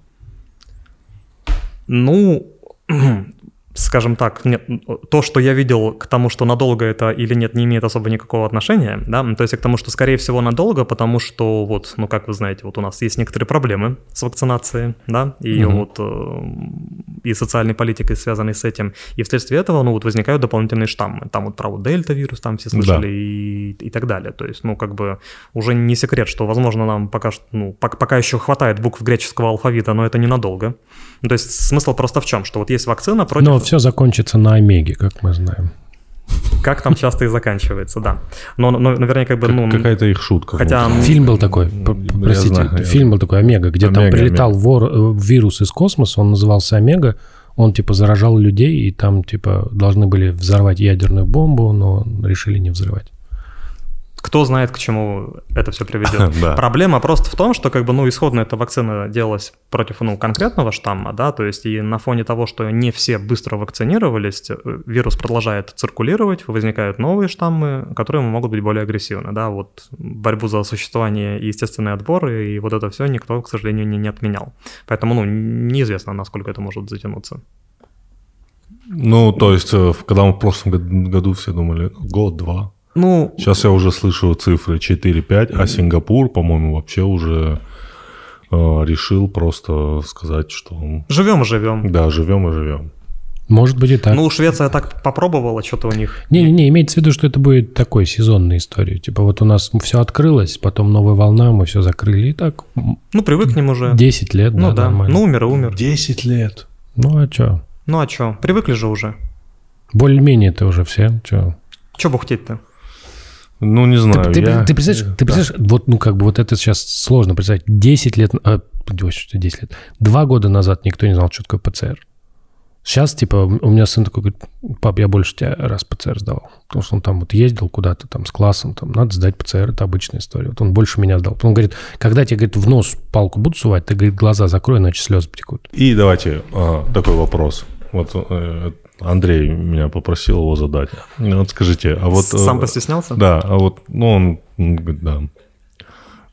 Ну, <clears throat> скажем так, нет, то, что я видел к тому, что надолго это или нет, не имеет особо никакого отношения, да, то есть к тому, что, скорее всего, надолго, потому что вот, ну, как вы знаете, вот у нас есть некоторые проблемы с вакцинацией, да, и угу. вот э, и социальной политикой, связанной с этим, и вследствие этого, ну, вот возникают дополнительные штаммы, там вот про вот дельта-вирус, там все слышали да. и, и так далее, то есть, ну, как бы уже не секрет, что, возможно, нам пока, ну, пока, пока еще хватает букв греческого алфавита, но это ненадолго, ну, то есть смысл просто в чем, что вот есть вакцина против... Но все закончится на Омеге, как мы знаем. Как там часто и заканчивается, да. Но, но наверное, как бы, ну... Какая-то их шутка. Хотя... Фильм был такой, простите, знаю, фильм был такой «Омега», где Омега, там прилетал Омега. Вор, э, вирус из космоса, он назывался «Омега», он, типа, заражал людей, и там, типа, должны были взорвать ядерную бомбу, но решили не взрывать. Кто знает, к чему это все приведет. <laughs> Да. Проблема просто в том, что как бы, ну, исходно эта вакцина делалась против, ну, конкретного штамма, да, то есть и на фоне того, что не все быстро вакцинировались, э, вирус продолжает циркулировать, возникают новые штаммы, которые могут быть более агрессивны, да, вот борьбу за существование и естественный отбор, и вот это все никто, к сожалению, не, не отменял. Поэтому, ну, неизвестно, насколько это может затянуться. Ну, то есть, э, когда мы в прошлом год- году все думали, год-два. Ну, Сейчас я уже слышу цифры 4-5, а Сингапур, по-моему, вообще уже э, решил просто сказать, что живем и живем. да, живем и живем. Может быть и так. Ну, Швеция так попробовала, что-то у них. Не-не-не, имеется в виду, что это будет такой сезонной историей. Типа вот у нас все открылось, потом новая волна, мы все закрыли. И так Ну, привыкнем уже. 10 лет, Ну да, да, нормально. ну умер и умер. 10 лет. Ну а что? Ну а что, привыкли же уже. Более-менее это уже все. Чё? Че бухтеть-то? Ну, не знаю. Ты, ты- я- ты представляешь, ты представляешь, вот, ну, как бы вот это сейчас сложно представить. 10 лет, а, ой, что 10 лет, два года назад никто не знал, что такое ПЦР. Сейчас, типа, у меня сын такой говорит, пап, я больше тебя раз ПЦР сдавал. Потому что он там вот ездил куда-то там с классом, там, надо сдать ПЦР, это обычная история. Вот он больше меня сдал. Он говорит, когда тебе, говорит, в нос палку будут сувать, ты, говорит, глаза закрой, иначе слезы потекут. И давайте а, такой вопрос. Вот э, Андрей меня попросил его задать. Вот скажите, а вот... э, Сам постеснялся? Да, а вот, ну, он, говорит, да.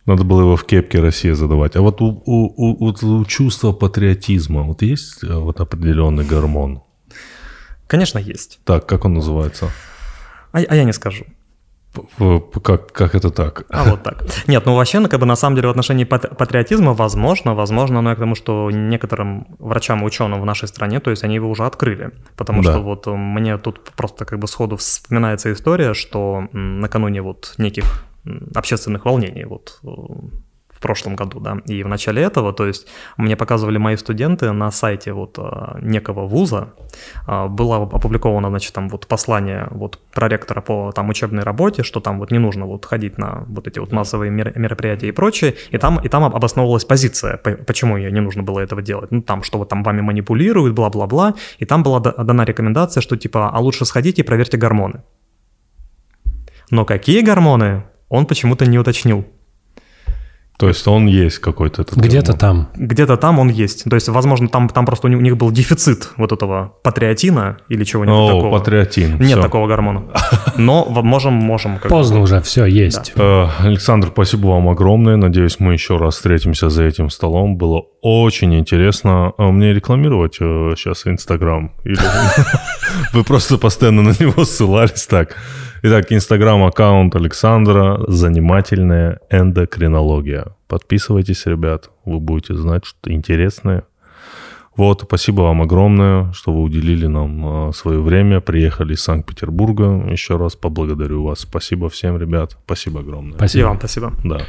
Надо было его в кепке России задавать. А вот у, у, у- у чувства патриотизма вот есть э, вот определенный гормон? Конечно, есть. Так, как он называется? А, а я не скажу. Как, как это так? А вот так. <laughs> Нет, ну вообще, ну, как бы на самом деле в отношении пат- патриотизма возможно, возможно, но я к тому, что некоторым врачам и ученым в нашей стране, то есть они его уже открыли. Потому Да. что вот э, мне тут просто как бы сходу вспоминается история, что накануне вот неких общественных волнений вот э, в прошлом году, да, и в начале этого, то есть мне показывали мои студенты на сайте вот э, некого вуза, а, было опубликовано, значит, там вот послание вот проректора по там учебной работе, что там вот не нужно вот ходить на вот эти вот массовые мер- мероприятия и прочее, и там, и там об- обосновывалась позиция, по- почему ей не нужно было этого делать. Ну, там, что вот там вами манипулируют, бла-бла-бла, и там была да- дана рекомендация, что типа, а лучше сходите и проверьте гормоны. Но какие гормоны, он почему-то не уточнил. То есть он есть какой-то этот Где-то гормон. там. Где-то там он есть. То есть, возможно, там, там просто у них, был дефицит вот этого патриотина или чего-нибудь О, такого. патриотин. Нет всё. такого гормона. Но можем, можем. бы- Поздно уже, все, есть. Э, Александр, спасибо вам огромное. Надеюсь, мы еще раз встретимся за этим столом. Было очень интересно. А Мне рекламировать э, сейчас Инстаграм? Или <laughs> вы просто постоянно на него ссылались так? Итак, Инстаграм-аккаунт Александра «Занимательная эндокринология». Подписывайтесь, ребят, вы будете знать что-то интересное. Вот, спасибо вам огромное, что вы уделили нам э, свое время, приехали из Санкт-Петербурга. Еще раз поблагодарю вас. Спасибо всем, ребят. Спасибо огромное. И Спасибо. вам спасибо. Да.